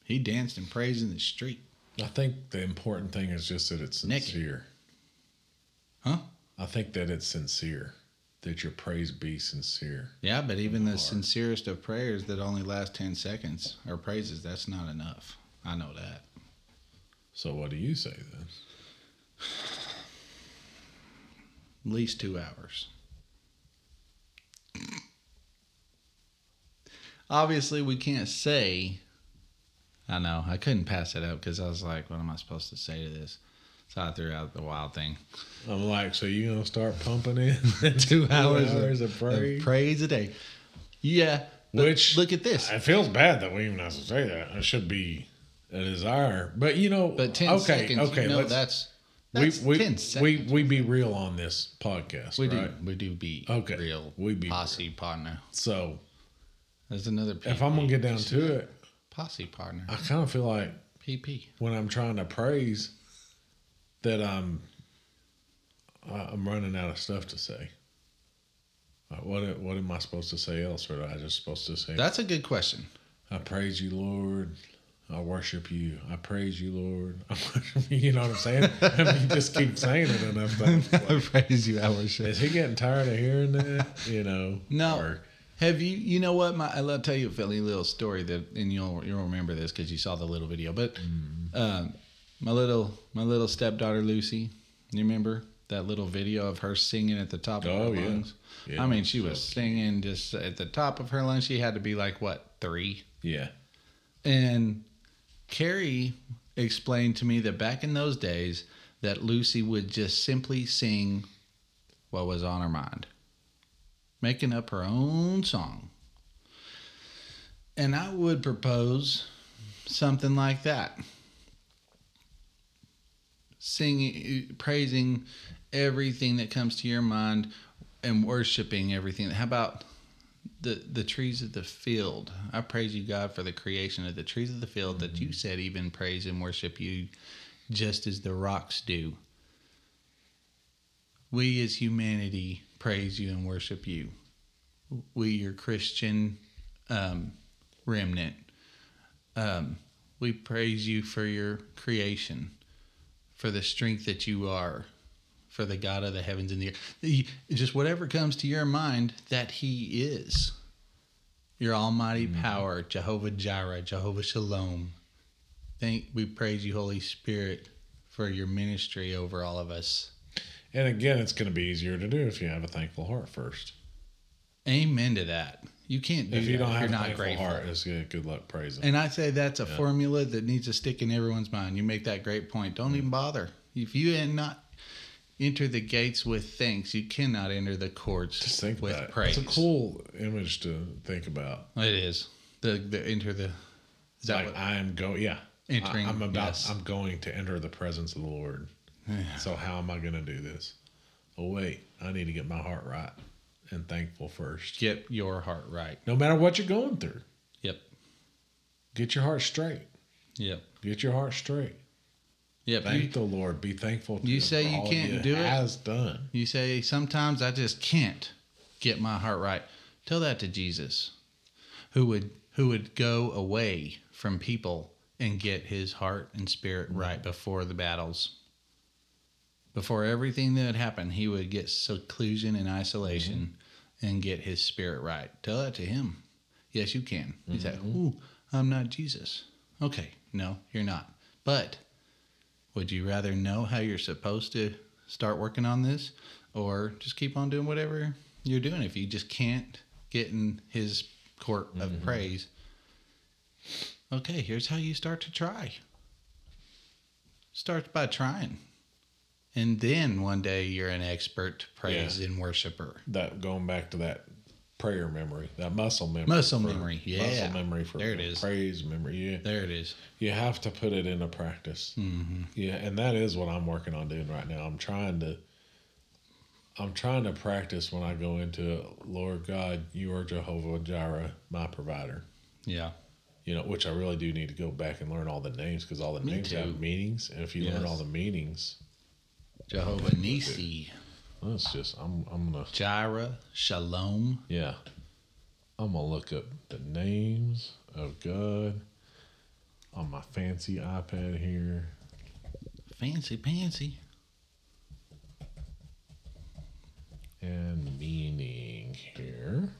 S2: He danced and praised in the street.
S1: I think the important thing is just that it's
S2: Nick.
S1: sincere.
S2: Huh?
S1: I think that it's sincere, that your praise be sincere.
S2: Yeah, but even the
S1: Hard.
S2: sincerest of prayers that only last ten seconds or praises, that's not enough. I know that.
S1: So what do you say then?
S2: At least two hours. Obviously, we can't say. I know. I couldn't pass it up because I was like, what am I supposed to say to this? So I threw out the wild thing.
S1: I'm like, so you gonna start pumping in
S2: Two hours,
S1: hours
S2: of,
S1: of praise?
S2: of praise a day. Yeah.
S1: Which
S2: look at this.
S1: It feels bad that we even have to say that. It should be a desire, but you know,
S2: But ten
S1: okay,
S2: seconds.
S1: okay,
S2: you know,
S1: let's,
S2: that's
S1: we
S2: that's
S1: we, we
S2: seconds.
S1: we be real on this podcast,
S2: We
S1: right?
S2: do. We do be
S1: Okay.
S2: real.
S1: We be
S2: posse partner.
S1: So
S2: There's another. Piece.
S1: If I'm gonna get down to it,
S2: posse partner.
S1: I kind of feel like
S2: PP.
S1: when I'm trying to praise that I'm I'm running out of stuff to say. Uh, What what am I supposed to say else, or am I just supposed to say?
S2: That's a good question.
S1: I praise you, Lord. I worship you. I praise you, Lord. I worship you. You know what I'm saying? I mean, you just keep saying it enough times. Like, I
S2: praise you, I worship.
S1: is he getting tired of hearing that? You know?
S2: No.
S1: Or-
S2: Have you? You know what? My I'll tell you a funny little story that, and you'll you'll remember this because you saw the little video. But
S1: Mm-hmm.
S2: um, my little my little stepdaughter Lucy, you remember that little video of her singing at the top of
S1: Oh,
S2: her
S1: yeah.
S2: lungs?
S1: Yeah,
S2: I mean, she
S1: so
S2: was singing just at the top of her lungs. She had to be like what three?
S1: yeah.
S2: And Carrie explained to me that back in those days, that Lucy would just simply sing what was on her mind, making up her own song. And I would propose something like that. singing, praising everything that comes to your mind, and worshiping everything. How about the the trees of the field? I praise you, God, for the creation of the trees of the field that you mm-hmm. said even praise and worship you, just as the rocks do. We as humanity praise you and worship you. We, your Christian um, remnant, um, we praise you for your creation, for the strength that you are, for the God of the heavens and the earth. Just whatever comes to your mind that He is. Your almighty power, Jehovah Jireh, Jehovah Shalom. Thank we praise you, Holy Spirit, for your ministry over all of us.
S1: And again, it's going to be easier to do if you have a thankful heart first.
S2: Amen to that. You can't do
S1: If you
S2: that.
S1: don't have
S2: You're
S1: a thankful
S2: grateful.
S1: heart, it's good, good luck praising.
S2: And I say that's a formula that needs to stick in everyone's mind. You make that great point. Don't mm. even bother. If you had not enter the gates with thanks, you cannot enter the courts
S1: Just think
S2: with praise.
S1: It's a cool image to think about.
S2: It is the the enter the. Is that
S1: Like I am going, yeah.
S2: Entering,
S1: I, am about.
S2: yes.
S1: I'm going to enter the presence of the Lord. So how am I going to do this? Oh wait, I need to get my heart right and thankful first.
S2: get your heart right.
S1: No matter what you're going through,
S2: Yep.
S1: get your heart straight.
S2: Yep.
S1: Get your heart straight.
S2: Yep.
S1: Thank
S2: You,
S1: the Lord. Be thankful. To
S2: You say you can't do it?
S1: Has done.
S2: you say sometimes I just can't get my heart right. Tell that to Jesus, who would who would go away from people and get his heart and spirit right before the battles. Before everything that happened, he would get seclusion and isolation and get his spirit right. Tell that to him. Yes, you can. He's like, mm-hmm. Ooh, I'm not Jesus. Okay, no, you're not. But would you rather know how you're supposed to start working on this or just keep on doing whatever you're doing if you just can't get in his court of mm-hmm. praise? Okay, here's how you start to try. Start by trying. And then one day you're an expert praise and worshiper.
S1: That going back to that prayer memory, that muscle memory,
S2: Muscle
S1: for-
S2: memory, yeah.
S1: muscle memory for
S2: There it is.
S1: praise memory. Yeah,
S2: There it is.
S1: you have to put it into practice. Mm-hmm. Yeah, and that is what I'm working on doing right now. I'm trying to, I'm trying to practice when I go into Lord God, you are Jehovah Jireh, my provider.
S2: Yeah.
S1: You know, which I really do need to go back and learn all the names because all the
S2: Me
S1: names
S2: too.
S1: have meanings, and if you learn all the meanings,
S2: Jehovah Nisi,
S1: that's just I'm I'm gonna
S2: Jireh, Shalom.
S1: Yeah. I'm to look up the names of God on my fancy iPad here.
S2: Fancy pantsy.
S1: And meaning here.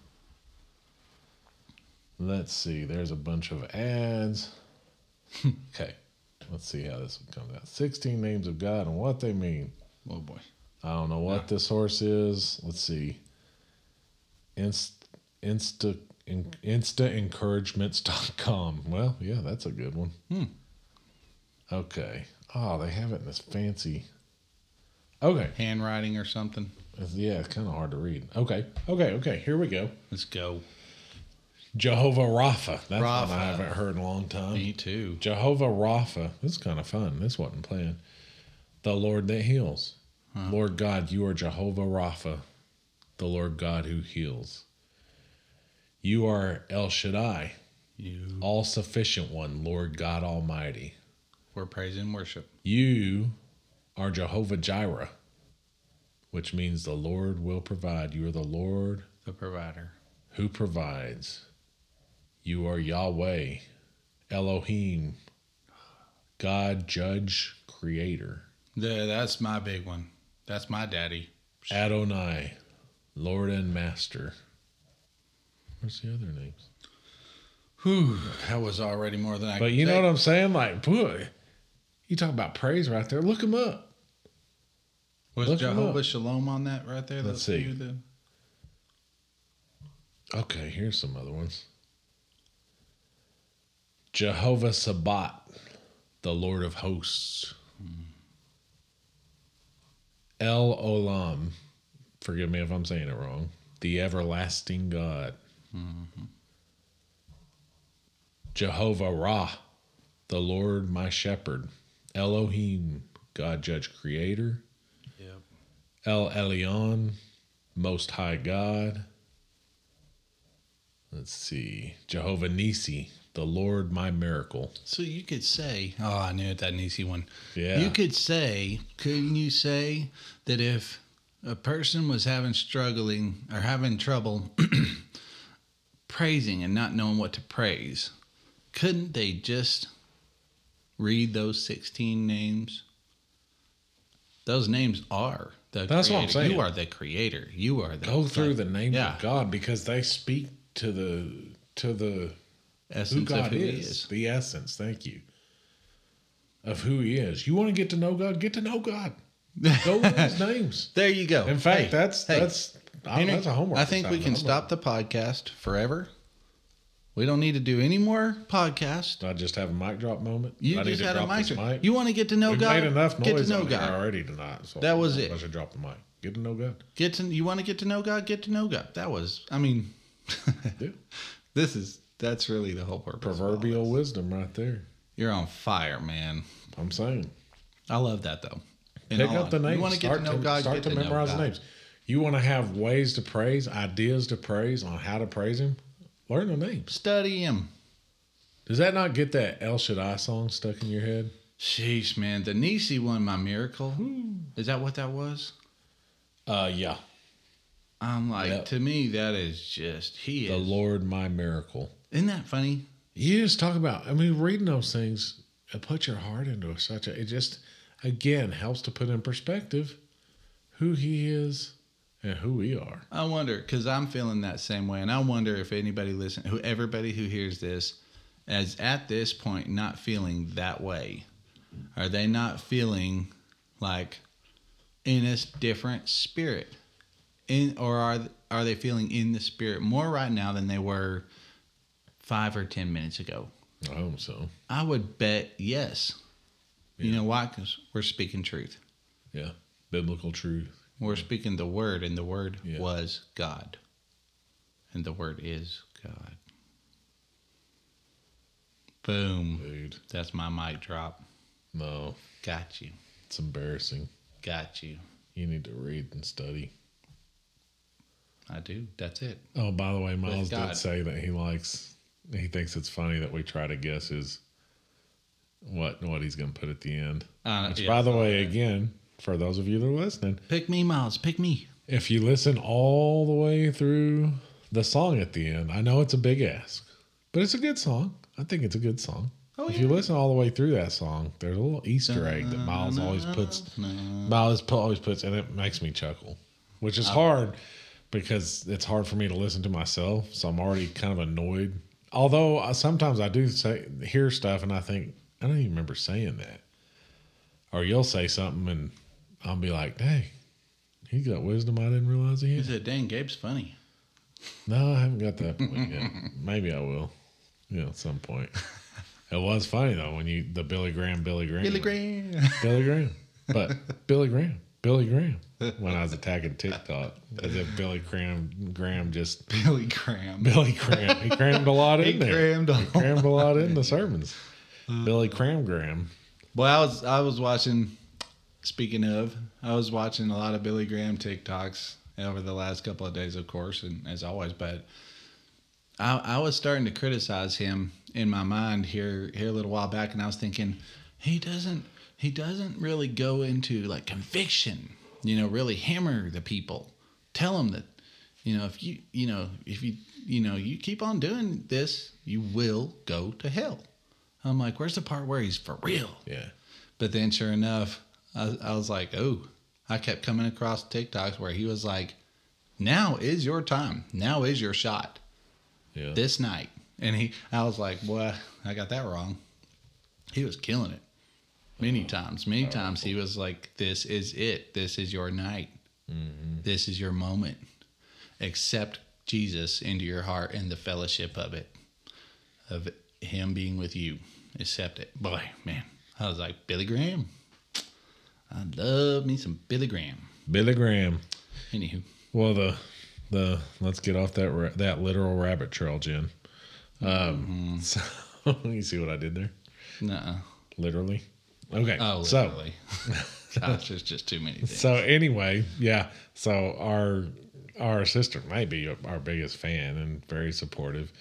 S1: Let's see. There's a bunch of ads. okay. Let's see how this one comes out. 16 names of God and what they mean.
S2: Oh boy.
S1: I don't know what this horse is. Let's see. Inst, insta, in, instaencouragements.com. Well, yeah, that's a good one.
S2: Hmm.
S1: Okay. Oh, they have it in this fancy. Okay.
S2: Handwriting or something.
S1: It's- Yeah, it's kind of hard to read. Okay. Okay. Okay. Here we go.
S2: Let's go.
S1: Jehovah Rapha. That's one I haven't heard in a long time.
S2: Me too.
S1: Jehovah Rapha. This is kind of fun. This wasn't planned. The Lord that heals. Lord God, you are Jehovah Rapha, the Lord God who heals. You are El Shaddai,
S2: You
S1: all sufficient one, Lord God Almighty.
S2: were praise and worship.
S1: You are Jehovah Jireh, which means the Lord will provide. You are the Lord
S2: The provider.
S1: who provides. You are Yahweh, Elohim, God, Judge, Creator.
S2: The, that's my big one. That's my daddy.
S1: Adonai, Lord and Master. Where's the other names?
S2: Whew, that was already more than I
S1: But you know what I'm saying? Like, boy, you talk about praise right there. Look them up.
S2: Was
S1: Look
S2: Jehovah. Shalom on that right there?
S1: Let's see. Okay, here's some other ones. Jehovah Sabaoth, the Lord of hosts. El Olam, forgive me if I'm saying it wrong, the everlasting God. Jehovah Ra, the Lord my shepherd. Elohim, God Judge Creator,
S2: Yep.
S1: El Elyon, Most High God. Let's see, Jehovah Nisi, the Lord my miracle.
S2: So you could say, oh, I knew it, that an easy one.
S1: Yeah.
S2: You could say, couldn't you say that if a person was having struggling or having trouble praising and not knowing what to praise, couldn't they just read those 16 names? Those names are the
S1: That's what I'm
S2: creator. You are the creator. You are the
S1: Go through the names
S2: Yeah.
S1: of God because they speak to the to the who
S2: essence
S1: God
S2: of who
S1: is,
S2: he is.
S1: the essence. Thank you. Of who He is. You want to get to know God? Get to know God. Go with His names.
S2: There you go.
S1: In fact,
S2: Hey,
S1: that's
S2: hey.
S1: that's I,
S2: Henry,
S1: that's a homework.
S2: I think we can stop the podcast forever. We don't need to do any more podcast.
S1: I just have a mic drop moment.
S2: You
S1: I
S2: just had a mic. drop. You want to get to know
S1: We've
S2: God?
S1: made enough
S2: get to know God.
S1: already tonight. So
S2: That was
S1: I
S2: it.
S1: I should drop the mic. Get to know God.
S2: Get to you want to get to know God. Get to know God. That was. I mean,
S1: Yeah.
S2: this is that's really the whole purpose.
S1: Proverbial wisdom right there.
S2: You're on fire, man.
S1: I'm saying.
S2: I love that though. In
S1: Pick
S2: all
S1: up the
S2: honesty.
S1: names.
S2: You want to get
S1: start
S2: to know God.
S1: Start
S2: get
S1: to,
S2: know
S1: memorize the
S2: God.
S1: names. You want to have ways to praise, ideas to praise on how to praise Him. Learn the names.
S2: Study Him.
S1: Does that not get that El Shaddai song stuck in your head?
S2: Sheesh, man. The Nisi one, my miracle. Is that what that was?
S1: Uh, yeah.
S2: I'm like,
S1: Yep.
S2: to me, that is just he
S1: The
S2: is.
S1: Lord, my miracle.
S2: Isn't that funny?
S1: You just talk about. I mean, reading those things, it puts your heart into such a. It just again helps to put in perspective who He is and who we are.
S2: I wonder because I'm feeling that same way, and I wonder if anybody listen, who everybody who hears this, is at this point not feeling that way. Are they not feeling like in a different spirit, in or are are they feeling in the spirit more right now than they were five or ten minutes ago?
S1: I hope so.
S2: I would bet yes. You know why? Because we're speaking truth.
S1: Yeah, biblical truth.
S2: We're speaking the word, and the word
S1: Yeah.
S2: was God. And the word is God. Boom.
S1: Dude,
S2: That's my mic drop.
S1: no,
S2: Got you.
S1: it's embarrassing.
S2: Got you.
S1: You need to read and study.
S2: I do. That's it.
S1: Oh, by the way,
S2: Myles
S1: did say that he likes. He thinks it's funny that we try to guess his what what he's going to put at the end.
S2: Uh,
S1: Which,
S2: yeah.
S1: by the way, again, for those of you that are listening,
S2: Pick me, Myles. Pick me.
S1: if you listen all the way through the song at the end, I know it's a big ask, but it's a good song. I think it's a good song.
S2: Oh,
S1: if
S2: yeah.
S1: you listen all the way through that song, there's a little Easter egg that Myles always puts. Myles always puts, and it makes me chuckle, which is hard because it's hard for me to listen to myself. So I'm already kind of annoyed. Although uh, sometimes I do say hear stuff, and I think I don't even remember saying that. Or you'll say something, and I'll be like, "Dang, he got wisdom I didn't realize he
S2: He
S1: had."
S2: said, dang, Gabe's funny.
S1: No, I haven't got that point yet. Maybe I will. Yeah, at some point. It was funny though when you the Billy Graham, Billy Graham,
S2: Billy Graham.
S1: Billy Graham, but Billy Graham, Billy Graham. When I was attacking TikTok, as if Billy Graham, Graham just
S2: Billy Graham.
S1: Billy Graham. He crammed a lot in
S2: He
S1: there.
S2: crammed a
S1: He crammed a lot in the sermons. Billy Cram Graham.
S2: Well, I was I was watching. Speaking of, I was watching a lot of Billy Graham TikToks over the last couple of days, of course, and as always. But I, I was starting to criticize him in my mind here here a little while back, and I was thinking he doesn't he doesn't really go into like conviction, you know, really hammer the people, tell them that you know if you you know if you you know you keep on doing this, you will go to hell. I'm like, where's the part where he's for real?
S1: Yeah.
S2: But then, sure enough, I, I was like, oh, I kept coming across TikToks where he was like, now is your time. Now is your shot
S1: Yeah.
S2: this night. And he, I was like, boy, I got that wrong. He was killing it many times. Many times he was like, this is it. This is your night. This is your moment. Accept Jesus into your heart and the fellowship of it, of him being with you. Accept it. Boy, man, I was like, Billy Graham. I love me some Billy Graham.
S1: Billy Graham.
S2: Anywho,
S1: Well, the the let's get off that ra- that literal rabbit trail, Jen. Um, so you see what I did there?
S2: nuh
S1: Literally. Okay.
S2: Oh,
S1: so
S2: literally. Gosh, there's just too many things.
S1: so anyway, yeah. So our our sister may be our biggest fan and very supportive.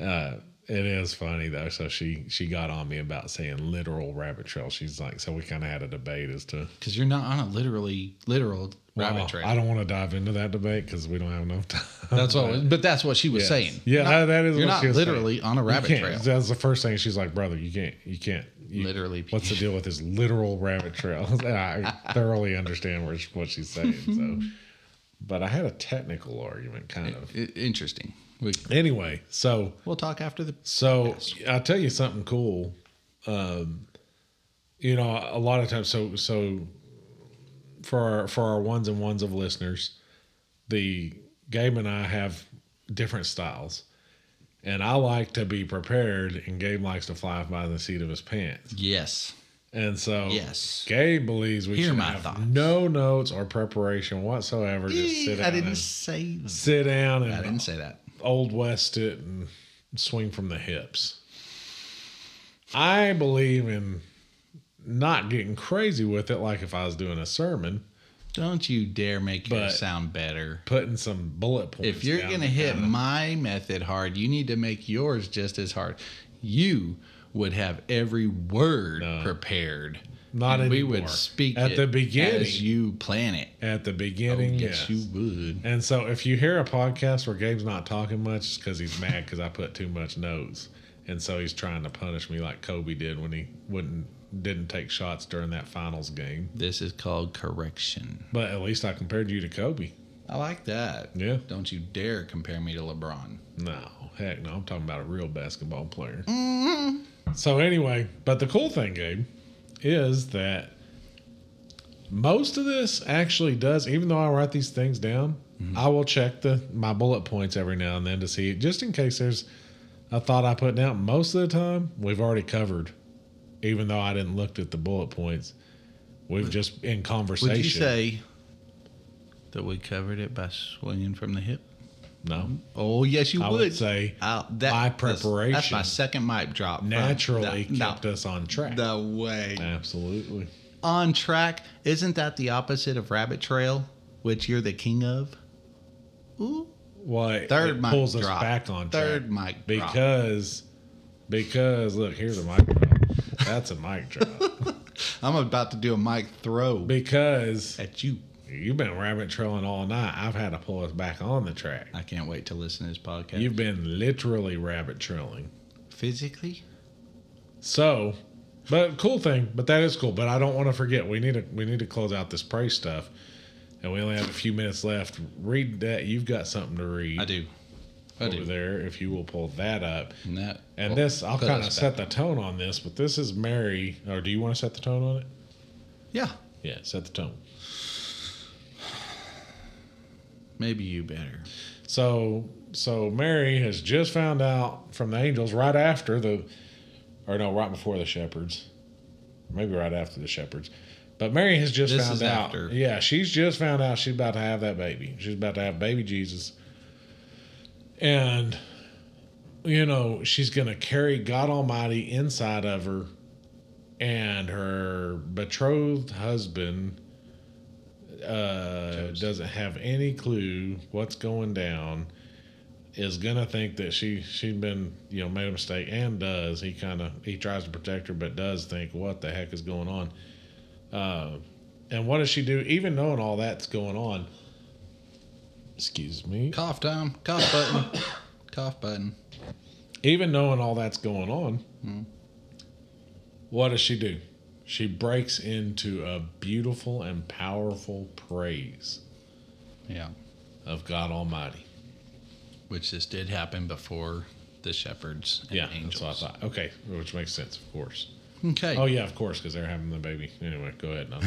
S1: Uh, it is funny though. So she she got on me about saying literal rabbit trail. She's like, so we kind of had a debate as to
S2: Because you're not on a literally literal rabbit
S1: Well,
S2: trail.
S1: I don't want to dive into that debate because we don't have enough time.
S2: That's what. But that's what she was
S1: Yes.
S2: saying.
S1: Yeah,
S2: Not-
S1: that- that is
S2: You're
S1: what
S2: not
S1: she
S2: literally
S1: saying.
S2: on a rabbit trail.
S1: That's the first thing she's like, brother, you can't, you can't. You,
S2: Literally.
S1: What's the deal with this literal rabbit trail? I thoroughly understand where, what she's saying. So, but I had a technical argument, kind of.
S2: I- Interesting. We,
S1: Anyway, so
S2: we'll talk after the.
S1: so I'll tell you something cool. Um, you know, a lot of times, so so for our for our ones and ones of listeners, the Gabe and I have different styles, and I like to be prepared, and Gabe likes to fly by the seat of his pants.
S2: Yes.
S1: And so,
S2: Yes.
S1: Gabe believes we
S2: Hear
S1: should have
S2: thoughts.
S1: no notes or preparation whatsoever. Just sit down
S2: I didn't say. that.
S1: sit down and
S2: I didn't say that.
S1: old west it and swing from the hips. I believe in not getting crazy with it like if I was doing a sermon,
S2: Don't you dare make
S1: But-
S2: yours sound better.
S1: putting some bullet points.
S2: If you're gonna hit
S1: kinda-
S2: my method hard, you need to make yours just as hard. You would have every word
S1: No.
S2: prepared.
S1: Not
S2: and we would speak
S1: At
S2: it
S1: the beginning.
S2: as you plan it.
S1: at the
S2: Oh,
S1: beginning,
S2: yes,
S1: yes.
S2: you would.
S1: And so if you hear a podcast where Gabe's not talking much, it's because he's mad because I put too much notes. And so he's trying to punish me like Kobe did when he wouldn't didn't take shots during that finals game.
S2: This is called correction.
S1: But at least I compared you to Kobe.
S2: I like that.
S1: Yeah.
S2: Don't you dare compare me to LeBron.
S1: No, heck no. I'm talking about a real basketball player.
S2: Mm-hmm.
S1: So anyway, but the cool thing, Gabe, is that most of this actually does. Even though I write these things down,
S2: Mm-hmm.
S1: I will check the my bullet points every now and then to see just in case there's a thought I put down. Most of the time, we've already covered. Even though I didn't look at the bullet points, we've just in conversation.
S2: Would you say that we covered it by swinging from the hip?
S1: no?
S2: Oh, yes, you
S1: I
S2: would.
S1: would say
S2: I'll- that,
S1: my
S2: that's- That's,
S1: preparation
S2: my second mic drop.
S1: naturally
S2: the,
S1: kept us on track.
S2: the way.
S1: Absolutely.
S2: On track. Isn't that the opposite of rabbit trail, which you're the king of? Ooh.
S1: Well,
S2: Third mic
S1: pulls us
S2: drop.
S1: back on
S2: Third mic drop.
S1: because because look here's a mic drop. That's a mic drop
S2: I'm about to do a mic throw
S1: because
S2: at you.
S1: you've been rabbit trailing all night. I've had to pull us back on the track.
S2: I can't wait to listen to this podcast.
S1: You've been literally rabbit trailing.
S2: Physically?
S1: So, but cool thing, but that is cool. But I don't want to forget. We need to we need to close out this praise stuff, and we only have a few minutes left. Read that. You've got something to read.
S2: I do. I
S1: over
S2: do.
S1: there. If you will pull that up.
S2: And that.
S1: And
S2: well,
S1: this, I'll kind of set
S2: back.
S1: the tone on this, but this is Mary. Or do you want to set the tone on it?
S2: Yeah.
S1: Yeah, set the tone.
S2: Maybe you better.
S1: So, so Mary has just found out from the angels right after the, or no, right before the shepherds, maybe right after the shepherds. But Mary has just
S2: This
S1: found out.
S2: after.
S1: Yeah, she's just found out she's about to have that baby. She's about to have baby Jesus. And, you know, she's going to carry God Almighty inside of her. And her betrothed husband uh, doesn't have any clue what's going down. Is gonna think that she she's been you know made a mistake and does he kind of he tries to protect her but does think what the heck is going on. Uh, and what does she do? Even knowing all that's going on. Excuse me.
S2: Cough time. Cough button. Cough button.
S1: even knowing all that's going on, hmm. what does she do? She breaks into a beautiful and powerful praise
S2: Yeah.
S1: of God Almighty.
S2: Which this did happen before the shepherds and
S1: yeah,
S2: angels.
S1: that's what I thought. Okay, which makes sense, of course.
S2: Okay.
S1: Oh yeah, of course, because they're having the baby. Anyway, go ahead. No,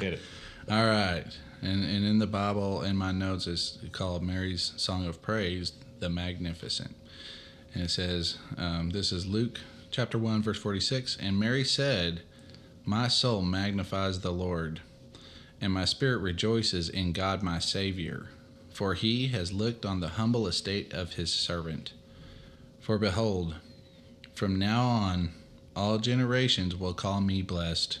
S1: hit it.
S2: All right. And, and in the Bible, in my notes, it's called Mary's Song of Praise, the Magnificat. And it says, um, this is Luke chapter 1, verse 46. And Mary said, My soul magnifies the Lord, and my spirit rejoices in God my Savior, for he has looked on the humble estate of his servant. For behold, from now on, All generations will call me blessed.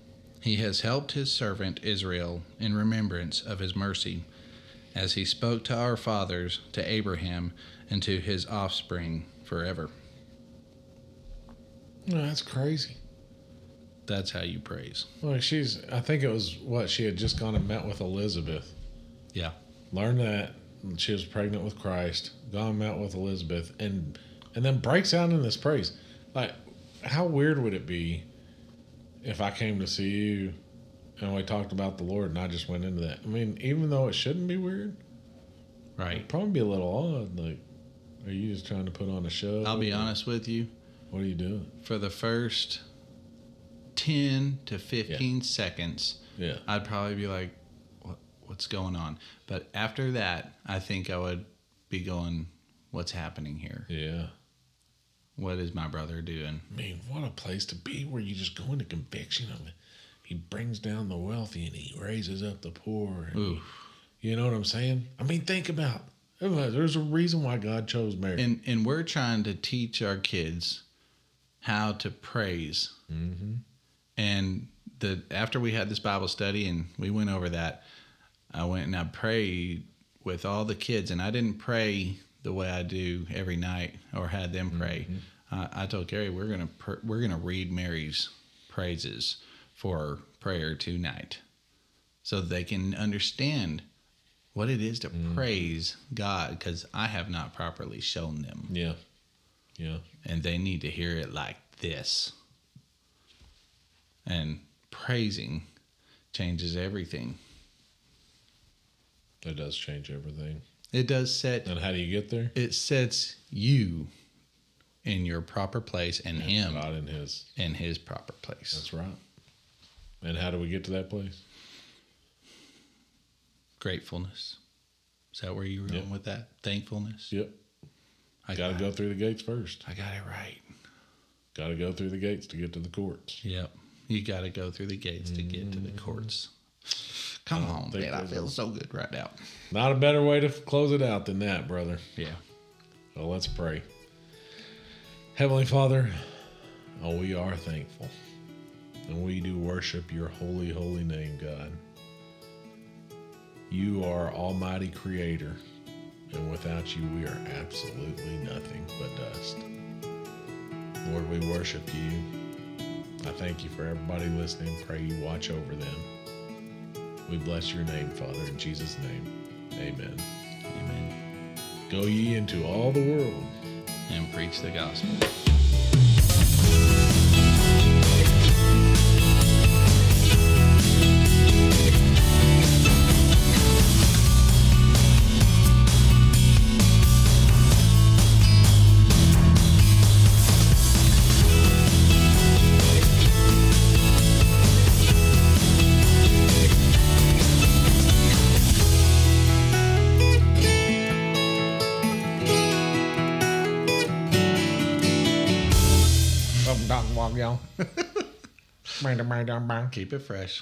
S2: He has helped his servant Israel in remembrance of his mercy, as he spoke to our fathers, to Abraham, and to his offspring forever.
S1: That's crazy.
S2: That's how you praise.
S1: Like she's, I think it was what she had just gone and met with Elizabeth.
S2: Yeah.
S1: Learned that she was pregnant with Christ. Gone and met with Elizabeth, and and then breaks out in this praise. Like, how weird would it be if I came to see you and we talked about the Lord and I just went into that? I mean, even though it shouldn't be weird,
S2: Right.
S1: it'd probably be a little odd. Like, are you just trying to put on a show?
S2: I'll be honest with you.
S1: What are you doing?
S2: For the first 10 to 15 seconds,
S1: Yeah.
S2: I'd probably be like, what, what's going on? But after that, I think I would be going, what's happening here?
S1: Yeah.
S2: What is my brother doing?
S1: I mean, what a place to be where you just go into conviction of it. He brings down the wealthy and he raises up the poor. and
S2: Ooh.
S1: You know what I'm saying? I mean, think about it. There's a reason why God chose Mary.
S2: And, and we're trying to teach our kids how to praise.
S1: mm-hmm.
S2: And the after we had this Bible study and we went over that, I went and I prayed with all the kids, and I didn't pray the way I do every night or had them pray. I, I told Carrie we're gonna pr- we're gonna read Mary's praises for prayer tonight, so they can understand what it is to mm. praise God, because I have not properly shown them,
S1: Yeah. Yeah.
S2: and they need to hear it like this. And praising changes everything.
S1: It does change everything.
S2: It does set
S1: And how do you get there?
S2: it sets you in your proper place and him
S1: not in His.
S2: in his proper place.
S1: That's right. And how do we get to that place?
S2: Gratefulness. Is that where you were
S1: Yep.
S2: going with that? Thankfulness.
S1: Yep.
S2: I
S1: Got to go through the gates first.
S2: I got it right.
S1: Got to go through the gates to get to the courts.
S2: Yep. You got to go through the gates to get to the mm-hmm. courts. Come
S1: I
S2: on, man. I feel so good right now.
S1: Not a better way to close it out than that, brother.
S2: Yeah.
S1: Well, let's pray. Heavenly Father, oh, we are thankful. And we do worship your holy, holy name, God. You are Almighty Creator. And without you, we are absolutely nothing but dust. Lord, we worship you. I thank you for everybody listening. Pray you watch over them. We bless your name, Father, in Jesus' name. Amen.
S2: Amen.
S1: Go ye into all the world
S2: And preach the gospel. Keep it fresh.